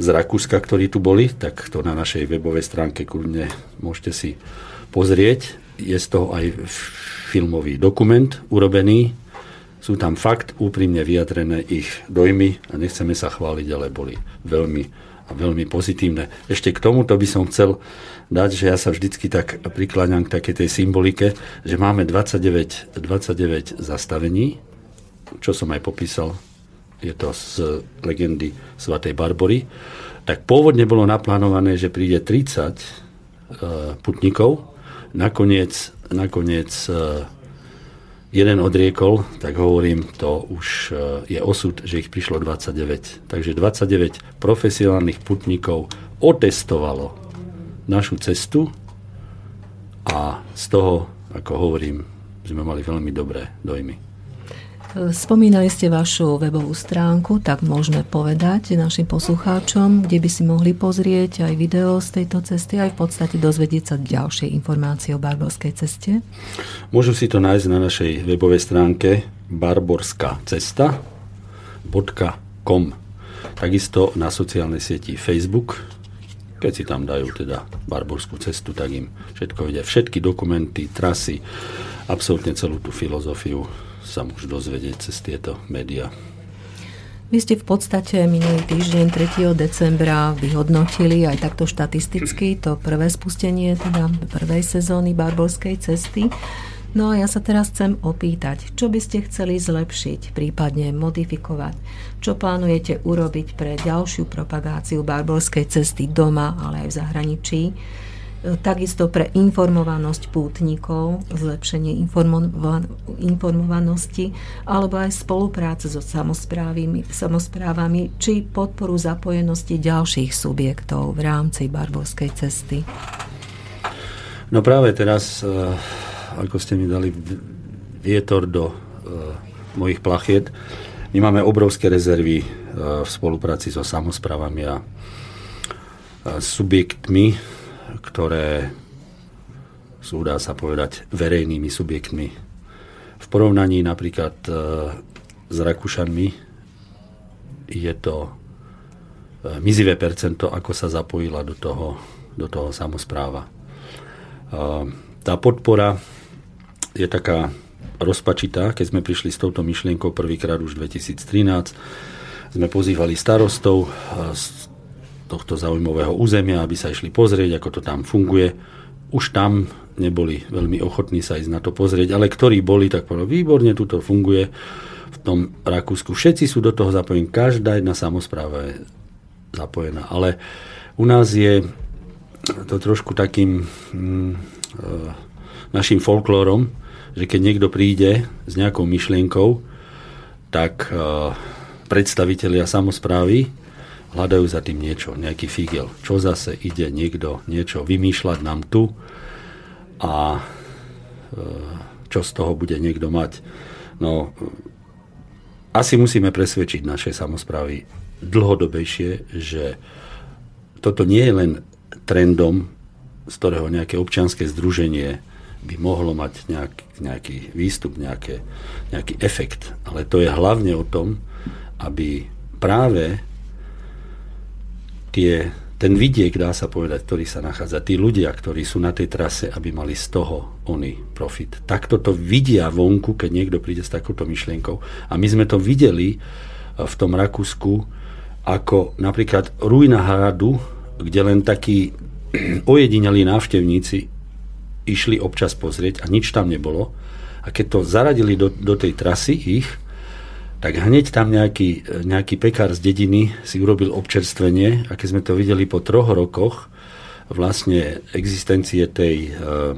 z Rakúska, ktorí tu boli, tak to na našej webovej stránke kľudne môžete si pozrieť. Je z toho aj filmový dokument urobený. Sú tam fakt úprimne vyjadrené ich dojmy a nechceme sa chváliť, ale boli veľmi a veľmi pozitívne. Ešte k tomuto by som chcel dať, že ja sa vždycky tak prikláňam k takej tej symbolike, že máme 29, 29 zastavení, čo som aj popísal je to z legendy svatej Barbory, tak pôvodne bolo naplánované, že príde 30 uh, e, putníkov, nakoniec, nakoniec uh, jeden odriekol, tak hovorím, to už uh, je osud, že ich prišlo 29. Takže 29 profesionálnych putníkov otestovalo našu cestu a z toho, ako hovorím, sme mali veľmi dobré dojmy. Spomínali ste vašu webovú stránku, tak môžeme povedať našim poslucháčom, kde by si mohli pozrieť aj video z tejto cesty, aj v podstate dozvedieť sa ďalšie informácie o barborskej ceste. Môžu si to nájsť na našej webovej stránke barborskácesta.com Takisto na sociálnej sieti Facebook, keď si tam dajú teda barborskú cestu, tak im všetko vidia. Všetky dokumenty, trasy, absolútne celú tú filozofiu sa môžu dozvedieť cez tieto médiá. Vy ste v podstate minulý týždeň 3. decembra vyhodnotili aj takto štatisticky to prvé spustenie teda prvej sezóny Barbolskej cesty. No a ja sa teraz chcem opýtať, čo by ste chceli zlepšiť, prípadne modifikovať? Čo plánujete urobiť pre ďalšiu propagáciu Barbolskej cesty doma, ale aj v zahraničí? Takisto pre informovanosť pútnikov, zlepšenie informovanosti, alebo aj spolupráce so samozprávami, či podporu zapojenosti ďalších subjektov v rámci Barbovskej cesty. No práve teraz, eh, ako ste mi dali vietor do eh, mojich plachiet, my máme obrovské rezervy v spolupráci so samozprávami a subjektmi, ktoré sú, dá sa povedať, verejnými subjektmi. V porovnaní napríklad e, s Rakúšanmi je to e, mizivé percento, ako sa zapojila do toho, do toho samozpráva. E, tá podpora je taká rozpačitá, keď sme prišli s touto myšlienkou prvýkrát už 2013. Sme pozývali starostov tohto zaujímavého územia, aby sa išli pozrieť, ako to tam funguje. Už tam neboli veľmi ochotní sa ísť na to pozrieť, ale ktorí boli, tak povedali, výborne, tu to funguje v tom Rakúsku. Všetci sú do toho zapojení, každá jedna samozpráva je zapojená, ale u nás je to trošku takým mm, e, našim folklórom, že keď niekto príde s nejakou myšlienkou, tak e, predstavitelia samozprávy hľadajú za tým niečo, nejaký figel. Čo zase ide niekto niečo vymýšľať nám tu a e, čo z toho bude niekto mať. No, asi musíme presvedčiť naše samozprávy dlhodobejšie, že toto nie je len trendom, z ktorého nejaké občianske združenie by mohlo mať nejak, nejaký výstup, nejaké, nejaký efekt. Ale to je hlavne o tom, aby práve tie, ten vidiek, dá sa povedať, ktorý sa nachádza, tí ľudia, ktorí sú na tej trase, aby mali z toho oni profit. Takto to vidia vonku, keď niekto príde s takouto myšlienkou. A my sme to videli eh, v tom Rakúsku, ako napríklad ruina hradu, kde len takí ojedinelí návštevníci išli občas pozrieť a nič tam nebolo. A keď to zaradili do, do tej trasy ich, tak hneď tam nejaký, nejaký pekár z dediny si urobil občerstvenie a keď sme to videli po troch rokoch vlastne existencie tej uh,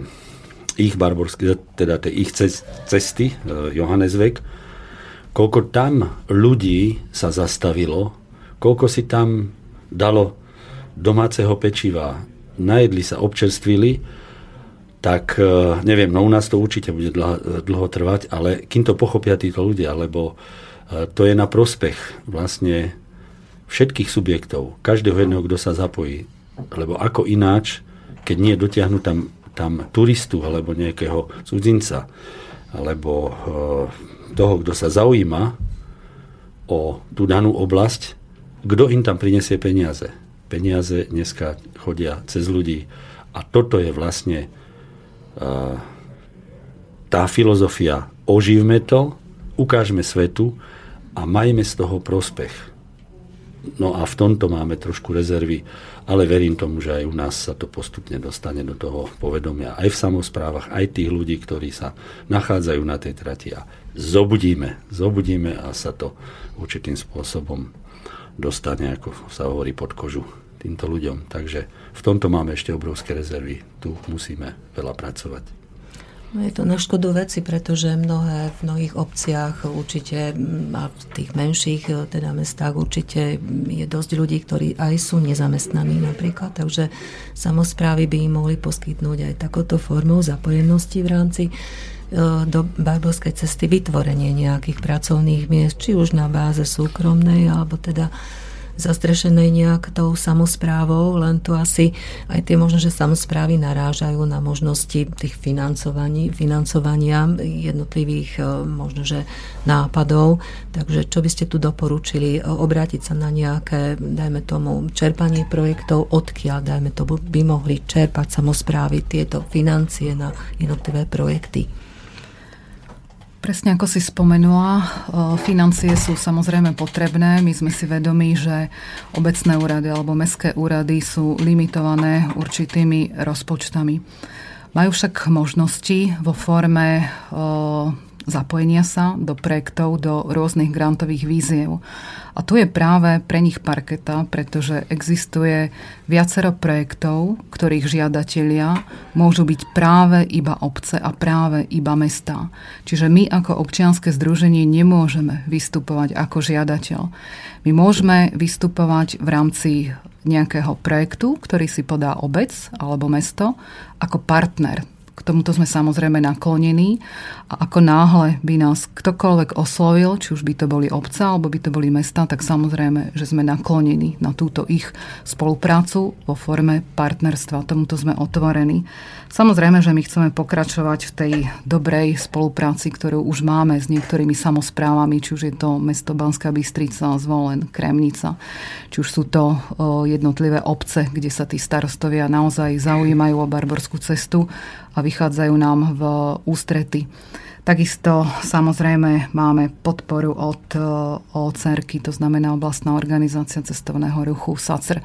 ich barborskej, teda tej ich cesty, uh, Johannesvek, koľko tam ľudí sa zastavilo, koľko si tam dalo domáceho pečiva, najedli sa, občerstvili, tak uh, neviem, no u nás to určite bude dlho, dlho trvať, ale kým to pochopia títo ľudia, lebo to je na prospech vlastne všetkých subjektov, každého jedného, kto sa zapojí. Lebo ako ináč, keď nie dotiahnu tam, tam turistu alebo nejakého cudzinca, alebo e, toho, kto sa zaujíma o tú danú oblasť, kto im tam prinesie peniaze. Peniaze dneska chodia cez ľudí. A toto je vlastne e, tá filozofia. Oživme to, ukážme svetu, a majme z toho prospech. No a v tomto máme trošku rezervy, ale verím tomu, že aj u nás sa to postupne dostane do toho povedomia. Aj v samozprávach, aj tých ľudí, ktorí sa nachádzajú na tej trati a zobudíme, zobudíme a sa to určitým spôsobom dostane, ako sa hovorí, pod kožu týmto ľuďom. Takže v tomto máme ešte obrovské rezervy. Tu musíme veľa pracovať. No je to na škodu veci, pretože mnohé v mnohých obciach určite a v tých menších e, teda mestách určite je dosť ľudí, ktorí aj sú nezamestnaní napríklad, takže samozprávy by im mohli poskytnúť aj takúto formu zapojenosti v rámci e, do Barbovskej cesty vytvorenie nejakých pracovných miest, či už na báze súkromnej, alebo teda zastrešenej nejak tou samozprávou, len tu asi aj tie možno, že samozprávy narážajú na možnosti tých financovaní, financovania jednotlivých e, možno, že nápadov. Takže čo by ste tu doporučili? E, obrátiť sa na nejaké, dajme tomu, čerpanie projektov, odkiaľ, dajme tomu, by mohli čerpať samozprávy tieto financie na jednotlivé projekty? Presne ako si spomenula, financie sú samozrejme potrebné. My sme si vedomi, že obecné úrady alebo mestské úrady sú limitované určitými rozpočtami. Majú však možnosti vo forme zapojenia sa do projektov, do rôznych grantových víziev. A tu je práve pre nich parketa, pretože existuje viacero projektov, ktorých žiadatelia môžu byť práve iba obce a práve iba mesta. Čiže my ako občianske združenie nemôžeme vystupovať ako žiadateľ. My môžeme vystupovať v rámci nejakého projektu, ktorý si podá obec alebo mesto, ako partner k tomuto sme samozrejme naklonení a ako náhle by nás ktokoľvek oslovil, či už by to boli obca alebo by to boli mesta, tak samozrejme, že sme naklonení na túto ich spoluprácu vo forme partnerstva. Tomuto sme otvorení. Samozrejme, že my chceme pokračovať v tej dobrej spolupráci, ktorú už máme s niektorými samozprávami, či už je to mesto Banská Bystrica, Zvolen, Kremnica, či už sú to jednotlivé obce, kde sa tí starostovia naozaj zaujímajú o barborskú cestu a vychádzajú nám v ústrety. Takisto samozrejme máme podporu od e, OCERky, to znamená oblastná organizácia cestovného ruchu SACR.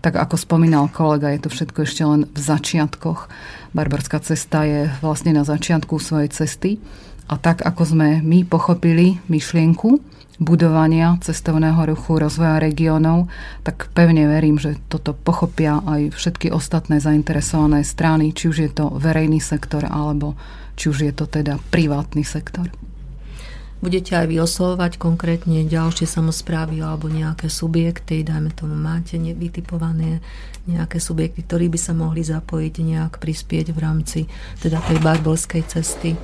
Tak ako spomínal kolega, je to všetko ešte len v začiatkoch. Barbarská cesta je vlastne na začiatku svojej cesty. A tak ako sme my pochopili myšlienku, budovania cestovného ruchu, rozvoja regiónov, tak pevne verím, že toto pochopia aj všetky ostatné zainteresované strany, či už je to verejný sektor alebo či už je to teda privátny sektor. Budete aj vy oslovovať konkrétne ďalšie samozprávy alebo nejaké subjekty, dajme tomu, máte vytipované nejaké subjekty, ktorí by sa mohli zapojiť, nejak prispieť v rámci teda tej barbolskej cesty?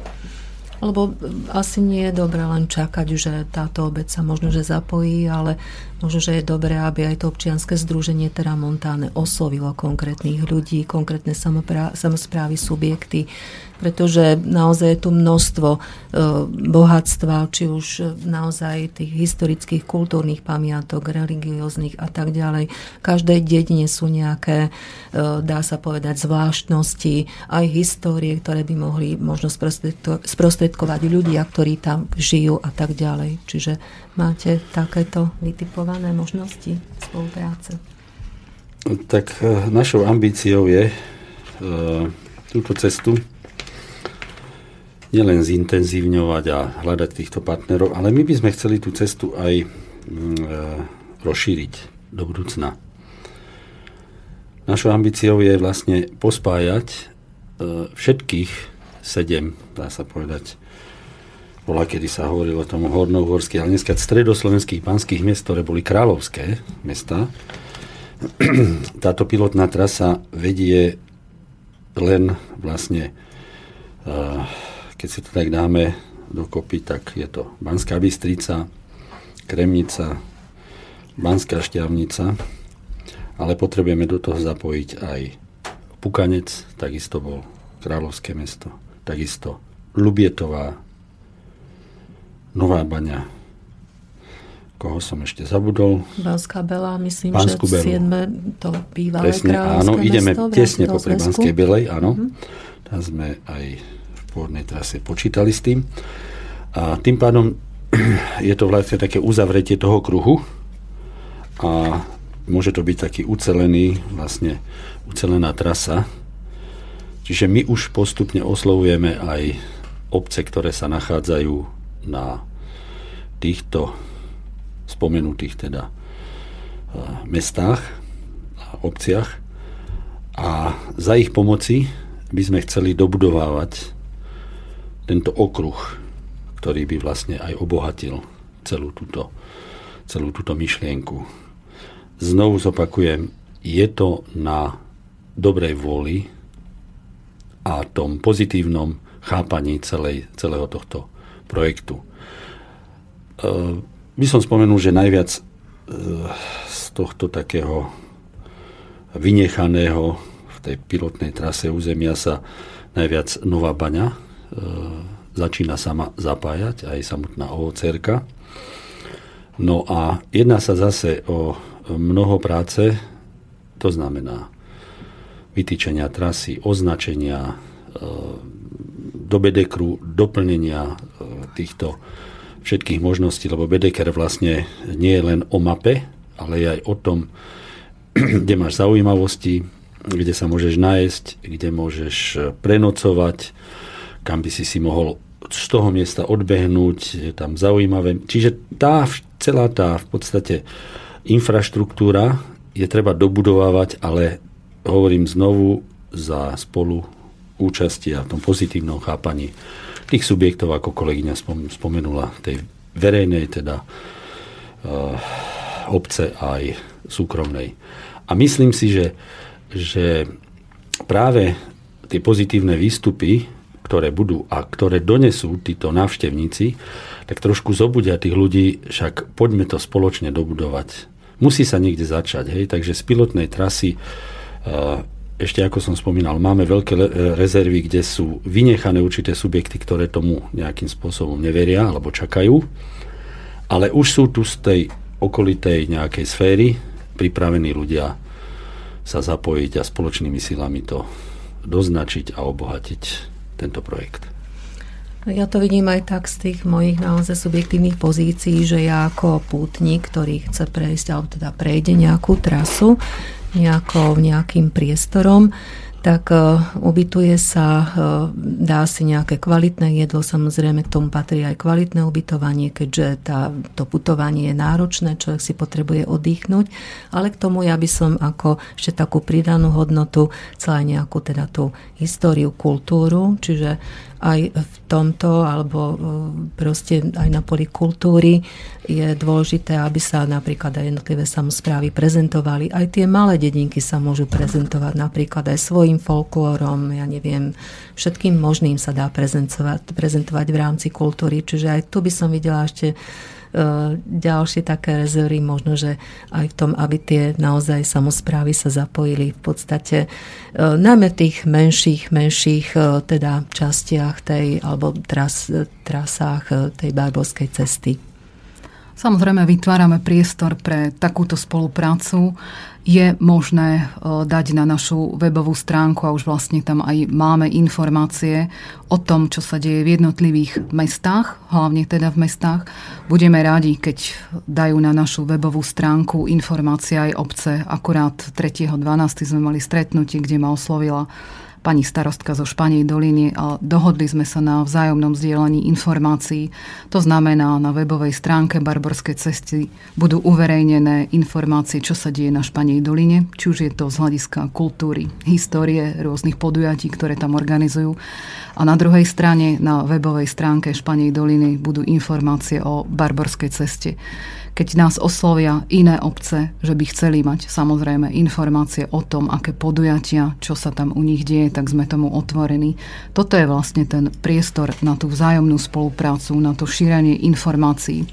Lebo asi nie je dobré len čakať, že táto obec sa možno, že zapojí, ale možno, že je dobré, aby aj to občianske združenie teda Montáne oslovilo konkrétnych ľudí, konkrétne samozprávy, subjekty, pretože naozaj je tu množstvo e, bohatstva, či už naozaj tých historických, kultúrnych pamiatok, religióznych a tak ďalej. Každej dedine sú nejaké, e, dá sa povedať, zvláštnosti, aj histórie, ktoré by mohli možno sprostredkovať ľudia, ktorí tam žijú a tak ďalej. Čiže máte takéto vytipované možnosti spolupráce? Tak e, našou ambíciou je túto cestu nielen zintenzívňovať a hľadať týchto partnerov, ale my by sme chceli tú cestu aj mm, e, rozšíriť do budúcna. Našou ambíciou je vlastne pospájať e, všetkých sedem, dá sa povedať, bola, kedy sa hovorilo o tom hornohorských, ale dneska stredoslovenských pánskych miest, ktoré boli kráľovské mesta. Táto pilotná trasa vedie len vlastne uh, keď si to tak dáme dokopy, tak je to Banská Bystrica, Kremnica, Banská Šťavnica, ale potrebujeme do toho zapojiť aj Pukanec, takisto bol kráľovské mesto, takisto Lubietová, Nová Baňa, koho som ešte zabudol. Banská Bela, myslím, Banskú že 7. to bývalé Presne, áno, ideme tesne po Banskej Belej, áno. Mm-hmm. Tam sme aj pôvodnej trase počítali s tým. A tým pádom je to vlastne také uzavretie toho kruhu a môže to byť taký ucelený, vlastne ucelená trasa. Čiže my už postupne oslovujeme aj obce, ktoré sa nachádzajú na týchto spomenutých teda mestách a obciach a za ich pomoci by sme chceli dobudovávať tento okruh, ktorý by vlastne aj obohatil celú túto, celú túto myšlienku. Znovu zopakujem, je to na dobrej vôli a tom pozitívnom chápaní celej, celého tohto projektu. E, by som spomenul, že najviac e, z tohto takého vynechaného v tej pilotnej trase územia sa najviac Nová Baňa E, začína sama zapájať, aj samotná OCR. No a jedná sa zase o mnoho práce, to znamená vytýčenia trasy, označenia, do doplnenia týchto všetkých možností, lebo bedeker vlastne nie je len o mape, ale je aj o tom, kde máš zaujímavosti, kde sa môžeš nájsť, kde môžeš prenocovať, kam by si si mohol z toho miesta odbehnúť, je tam zaujímavé. Čiže tá, celá tá v podstate infraštruktúra je treba dobudovávať, ale hovorím znovu za spolu účasti a v tom pozitívnom chápaní tých subjektov, ako kolegyňa spomenula, tej verejnej teda uh, obce aj súkromnej. A myslím si, že, že práve tie pozitívne výstupy, ktoré budú a ktoré donesú títo návštevníci, tak trošku zobudia tých ľudí, však poďme to spoločne dobudovať. Musí sa niekde začať, hej, takže z pilotnej trasy ešte ako som spomínal, máme veľké rezervy, kde sú vynechané určité subjekty, ktoré tomu nejakým spôsobom neveria alebo čakajú. Ale už sú tu z tej okolitej nejakej sféry pripravení ľudia sa zapojiť a spoločnými silami to doznačiť a obohatiť tento projekt. Ja to vidím aj tak z tých mojich naozaj subjektívnych pozícií, že ja ako pútnik, ktorý chce prejsť, alebo teda prejde nejakú trasu, nejako, nejakým priestorom, tak e, ubytuje sa, e, dá si nejaké kvalitné jedlo, samozrejme k tomu patrí aj kvalitné ubytovanie, keďže tá, to putovanie je náročné, človek si potrebuje oddychnúť, ale k tomu ja by som ako ešte takú pridanú hodnotu chcela nejakú teda tú históriu, kultúru, čiže aj v tomto, alebo e, proste aj na poli kultúry je dôležité, aby sa napríklad aj jednotlivé samozprávy prezentovali. Aj tie malé dedinky sa môžu prezentovať napríklad aj svojim folklórom, ja neviem, všetkým možným sa dá prezentovať, prezentovať v rámci kultúry. Čiže aj tu by som videla ešte ďalšie také rezervy, možno, že aj v tom, aby tie naozaj samozprávy sa zapojili v podstate e, najmä v tých menších, menších e, teda častiach tej, alebo tras, trasách tej barborskej cesty. Samozrejme vytvárame priestor pre takúto spoluprácu je možné e, dať na našu webovú stránku a už vlastne tam aj máme informácie o tom, čo sa deje v jednotlivých mestách, hlavne teda v mestách. Budeme radi, keď dajú na našu webovú stránku informácie aj obce. Akurát 3.12. sme mali stretnutie, kde ma oslovila pani starostka zo Španej doliny a dohodli sme sa na vzájomnom zdieľaní informácií. To znamená, na webovej stránke Barborskej cesty budú uverejnené informácie, čo sa deje na Španej doline, či už je to z hľadiska kultúry, histórie, rôznych podujatí, ktoré tam organizujú. A na druhej strane, na webovej stránke Španej doliny budú informácie o Barborskej ceste keď nás oslovia iné obce, že by chceli mať samozrejme informácie o tom, aké podujatia, čo sa tam u nich deje, tak sme tomu otvorení. Toto je vlastne ten priestor na tú vzájomnú spoluprácu, na to šírenie informácií.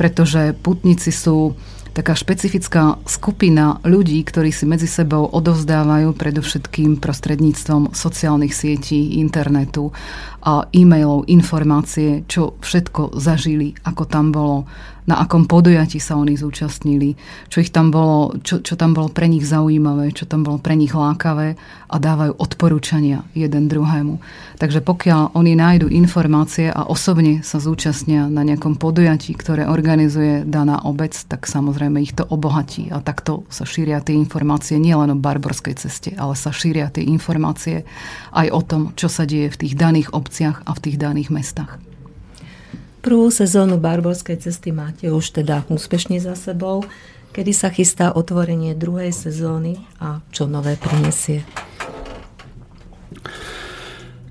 Pretože putníci sú taká špecifická skupina ľudí, ktorí si medzi sebou odovzdávajú predovšetkým prostredníctvom sociálnych sietí, internetu a e-mailov informácie, čo všetko zažili, ako tam bolo na akom podujati sa oni zúčastnili, čo, ich tam bolo, čo, čo tam bolo pre nich zaujímavé, čo tam bolo pre nich lákavé a dávajú odporúčania jeden druhému. Takže pokiaľ oni nájdu informácie a osobne sa zúčastnia na nejakom podujatí, ktoré organizuje daná obec, tak samozrejme ich to obohatí a takto sa šíria tie informácie nielen o barborskej ceste, ale sa šíria tie informácie aj o tom, čo sa deje v tých daných obciach a v tých daných mestách. Prvú sezónu Barborskej cesty máte už teda úspešne za sebou. Kedy sa chystá otvorenie druhej sezóny a čo nové prinesie?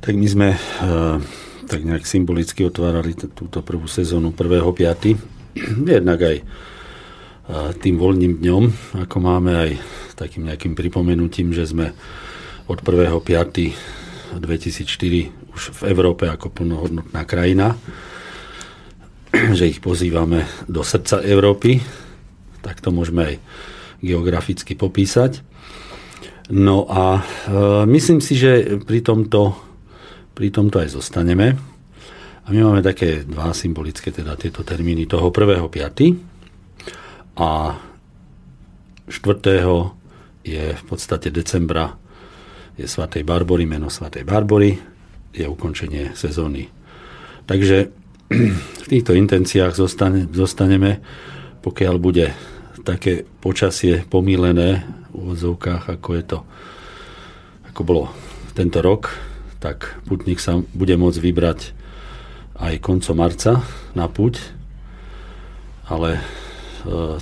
Tak my sme uh, tak nejak symbolicky otvárali túto prvú sezónu 1.5. Jednak aj uh, tým voľným dňom, ako máme aj takým nejakým pripomenutím, že sme od 1.5.2004 už v Európe ako plnohodnotná krajina že ich pozývame do srdca Európy, tak to môžeme aj geograficky popísať. No a e, myslím si, že pri tomto, pri tomto aj zostaneme. A my máme také dva symbolické teda tieto termíny toho 1.5. a 4. je v podstate decembra je svatej Barbory, meno svatej Barbory, je ukončenie sezóny. Takže v týchto intenciách zostane, zostaneme, pokiaľ bude také počasie pomílené v úvodzovkách, ako je to, ako bolo tento rok, tak putník sa bude môcť vybrať aj koncom marca na púť, ale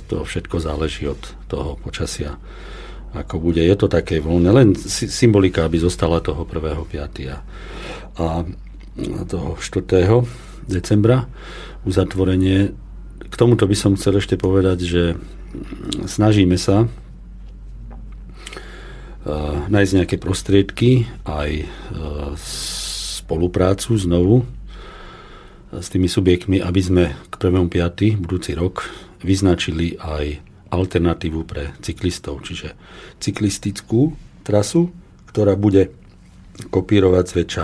to všetko záleží od toho počasia, ako bude. Je to také voľné, len symbolika, aby zostala toho 1.5. A, a toho 4. decembra uzatvorenie. K tomuto by som chcel ešte povedať, že snažíme sa nájsť nejaké prostriedky, aj spoluprácu znovu s tými subjektmi, aby sme k 1.5. budúci rok vyznačili aj alternatívu pre cyklistov, čiže cyklistickú trasu, ktorá bude kopírovať zväčša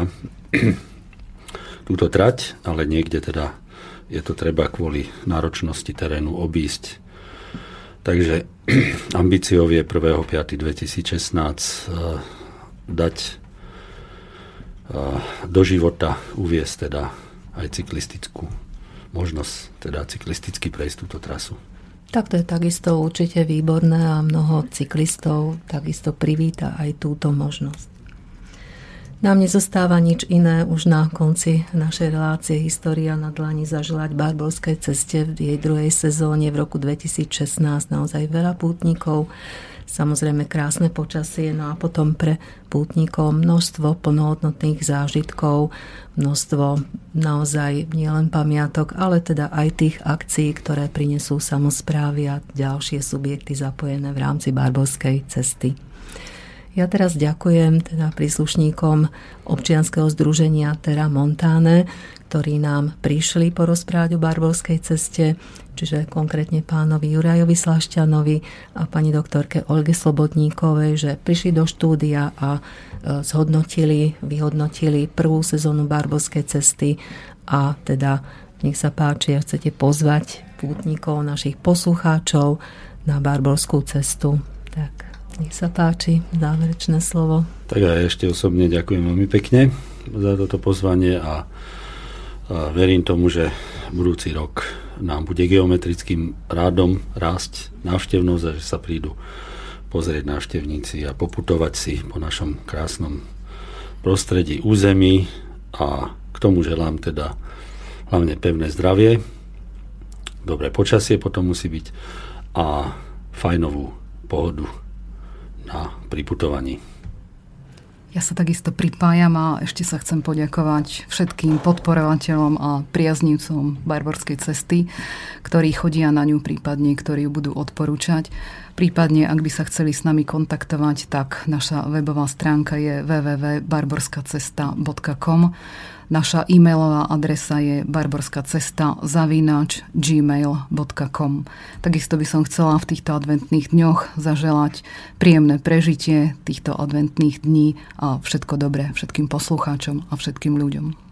túto trať, ale niekde teda je to treba kvôli náročnosti terénu obísť. Takže ambíciou je 1.5.2016 uh, dať uh, do života uviesť teda aj cyklistickú možnosť teda cyklisticky prejsť túto trasu. Tak to je takisto určite výborné a mnoho cyklistov takisto privíta aj túto možnosť. Nám nezostáva nič iné už na konci našej relácie História na dlani zaželať Barbolskej ceste v jej druhej sezóne v roku 2016 naozaj veľa pútnikov, samozrejme krásne počasie, no a potom pre pútnikov množstvo plnohodnotných zážitkov, množstvo naozaj nielen pamiatok, ale teda aj tých akcií, ktoré prinesú samozprávy a ďalšie subjekty zapojené v rámci Barbovskej cesty. Ja teraz ďakujem teda príslušníkom občianskeho združenia Terra Montane, ktorí nám prišli porozprávať o Barbovskej ceste, čiže konkrétne pánovi Jurajovi Slašťanovi a pani doktorke Olge Slobodníkovej, že prišli do štúdia a e, zhodnotili, vyhodnotili prvú sezónu Barbovskej cesty a teda nech sa páči, ak chcete pozvať pútnikov, našich poslucháčov na Barborskú cestu. Tak. Nech sa páči, záverečné slovo. Tak ja ešte osobne ďakujem veľmi pekne za toto pozvanie a, verím tomu, že budúci rok nám bude geometrickým rádom rásť návštevnosť a že sa prídu pozrieť návštevníci a poputovať si po našom krásnom prostredí území a k tomu želám teda hlavne pevné zdravie, dobré počasie potom musí byť a fajnovú pohodu na priputovaní. Ja sa takisto pripájam a ešte sa chcem poďakovať všetkým podporovateľom a priaznivcom Barborskej cesty, ktorí chodia na ňu, prípadne ktorí ju budú odporúčať. Prípadne, ak by sa chceli s nami kontaktovať, tak naša webová stránka je www.barborskacesta.com Naša e-mailová adresa je barborskacesta zavínač gmail.com. Takisto by som chcela v týchto adventných dňoch zaželať príjemné prežitie týchto adventných dní a všetko dobré všetkým poslucháčom a všetkým ľuďom.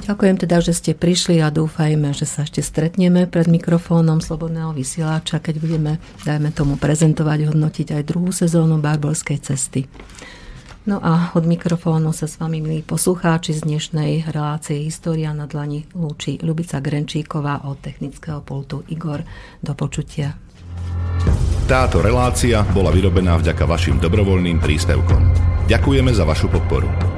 Ďakujem teda, že ste prišli a dúfajme, že sa ešte stretneme pred mikrofónom Slobodného vysielača, keď budeme, dajme tomu, prezentovať, hodnotiť aj druhú sezónu Barborskej cesty. No a od mikrofónu sa s vami, milí poslucháči, z dnešnej relácie História na dlani lúči Ľubica Grenčíková od technického pultu Igor. Do počutia. Táto relácia bola vyrobená vďaka vašim dobrovoľným príspevkom. Ďakujeme za vašu podporu.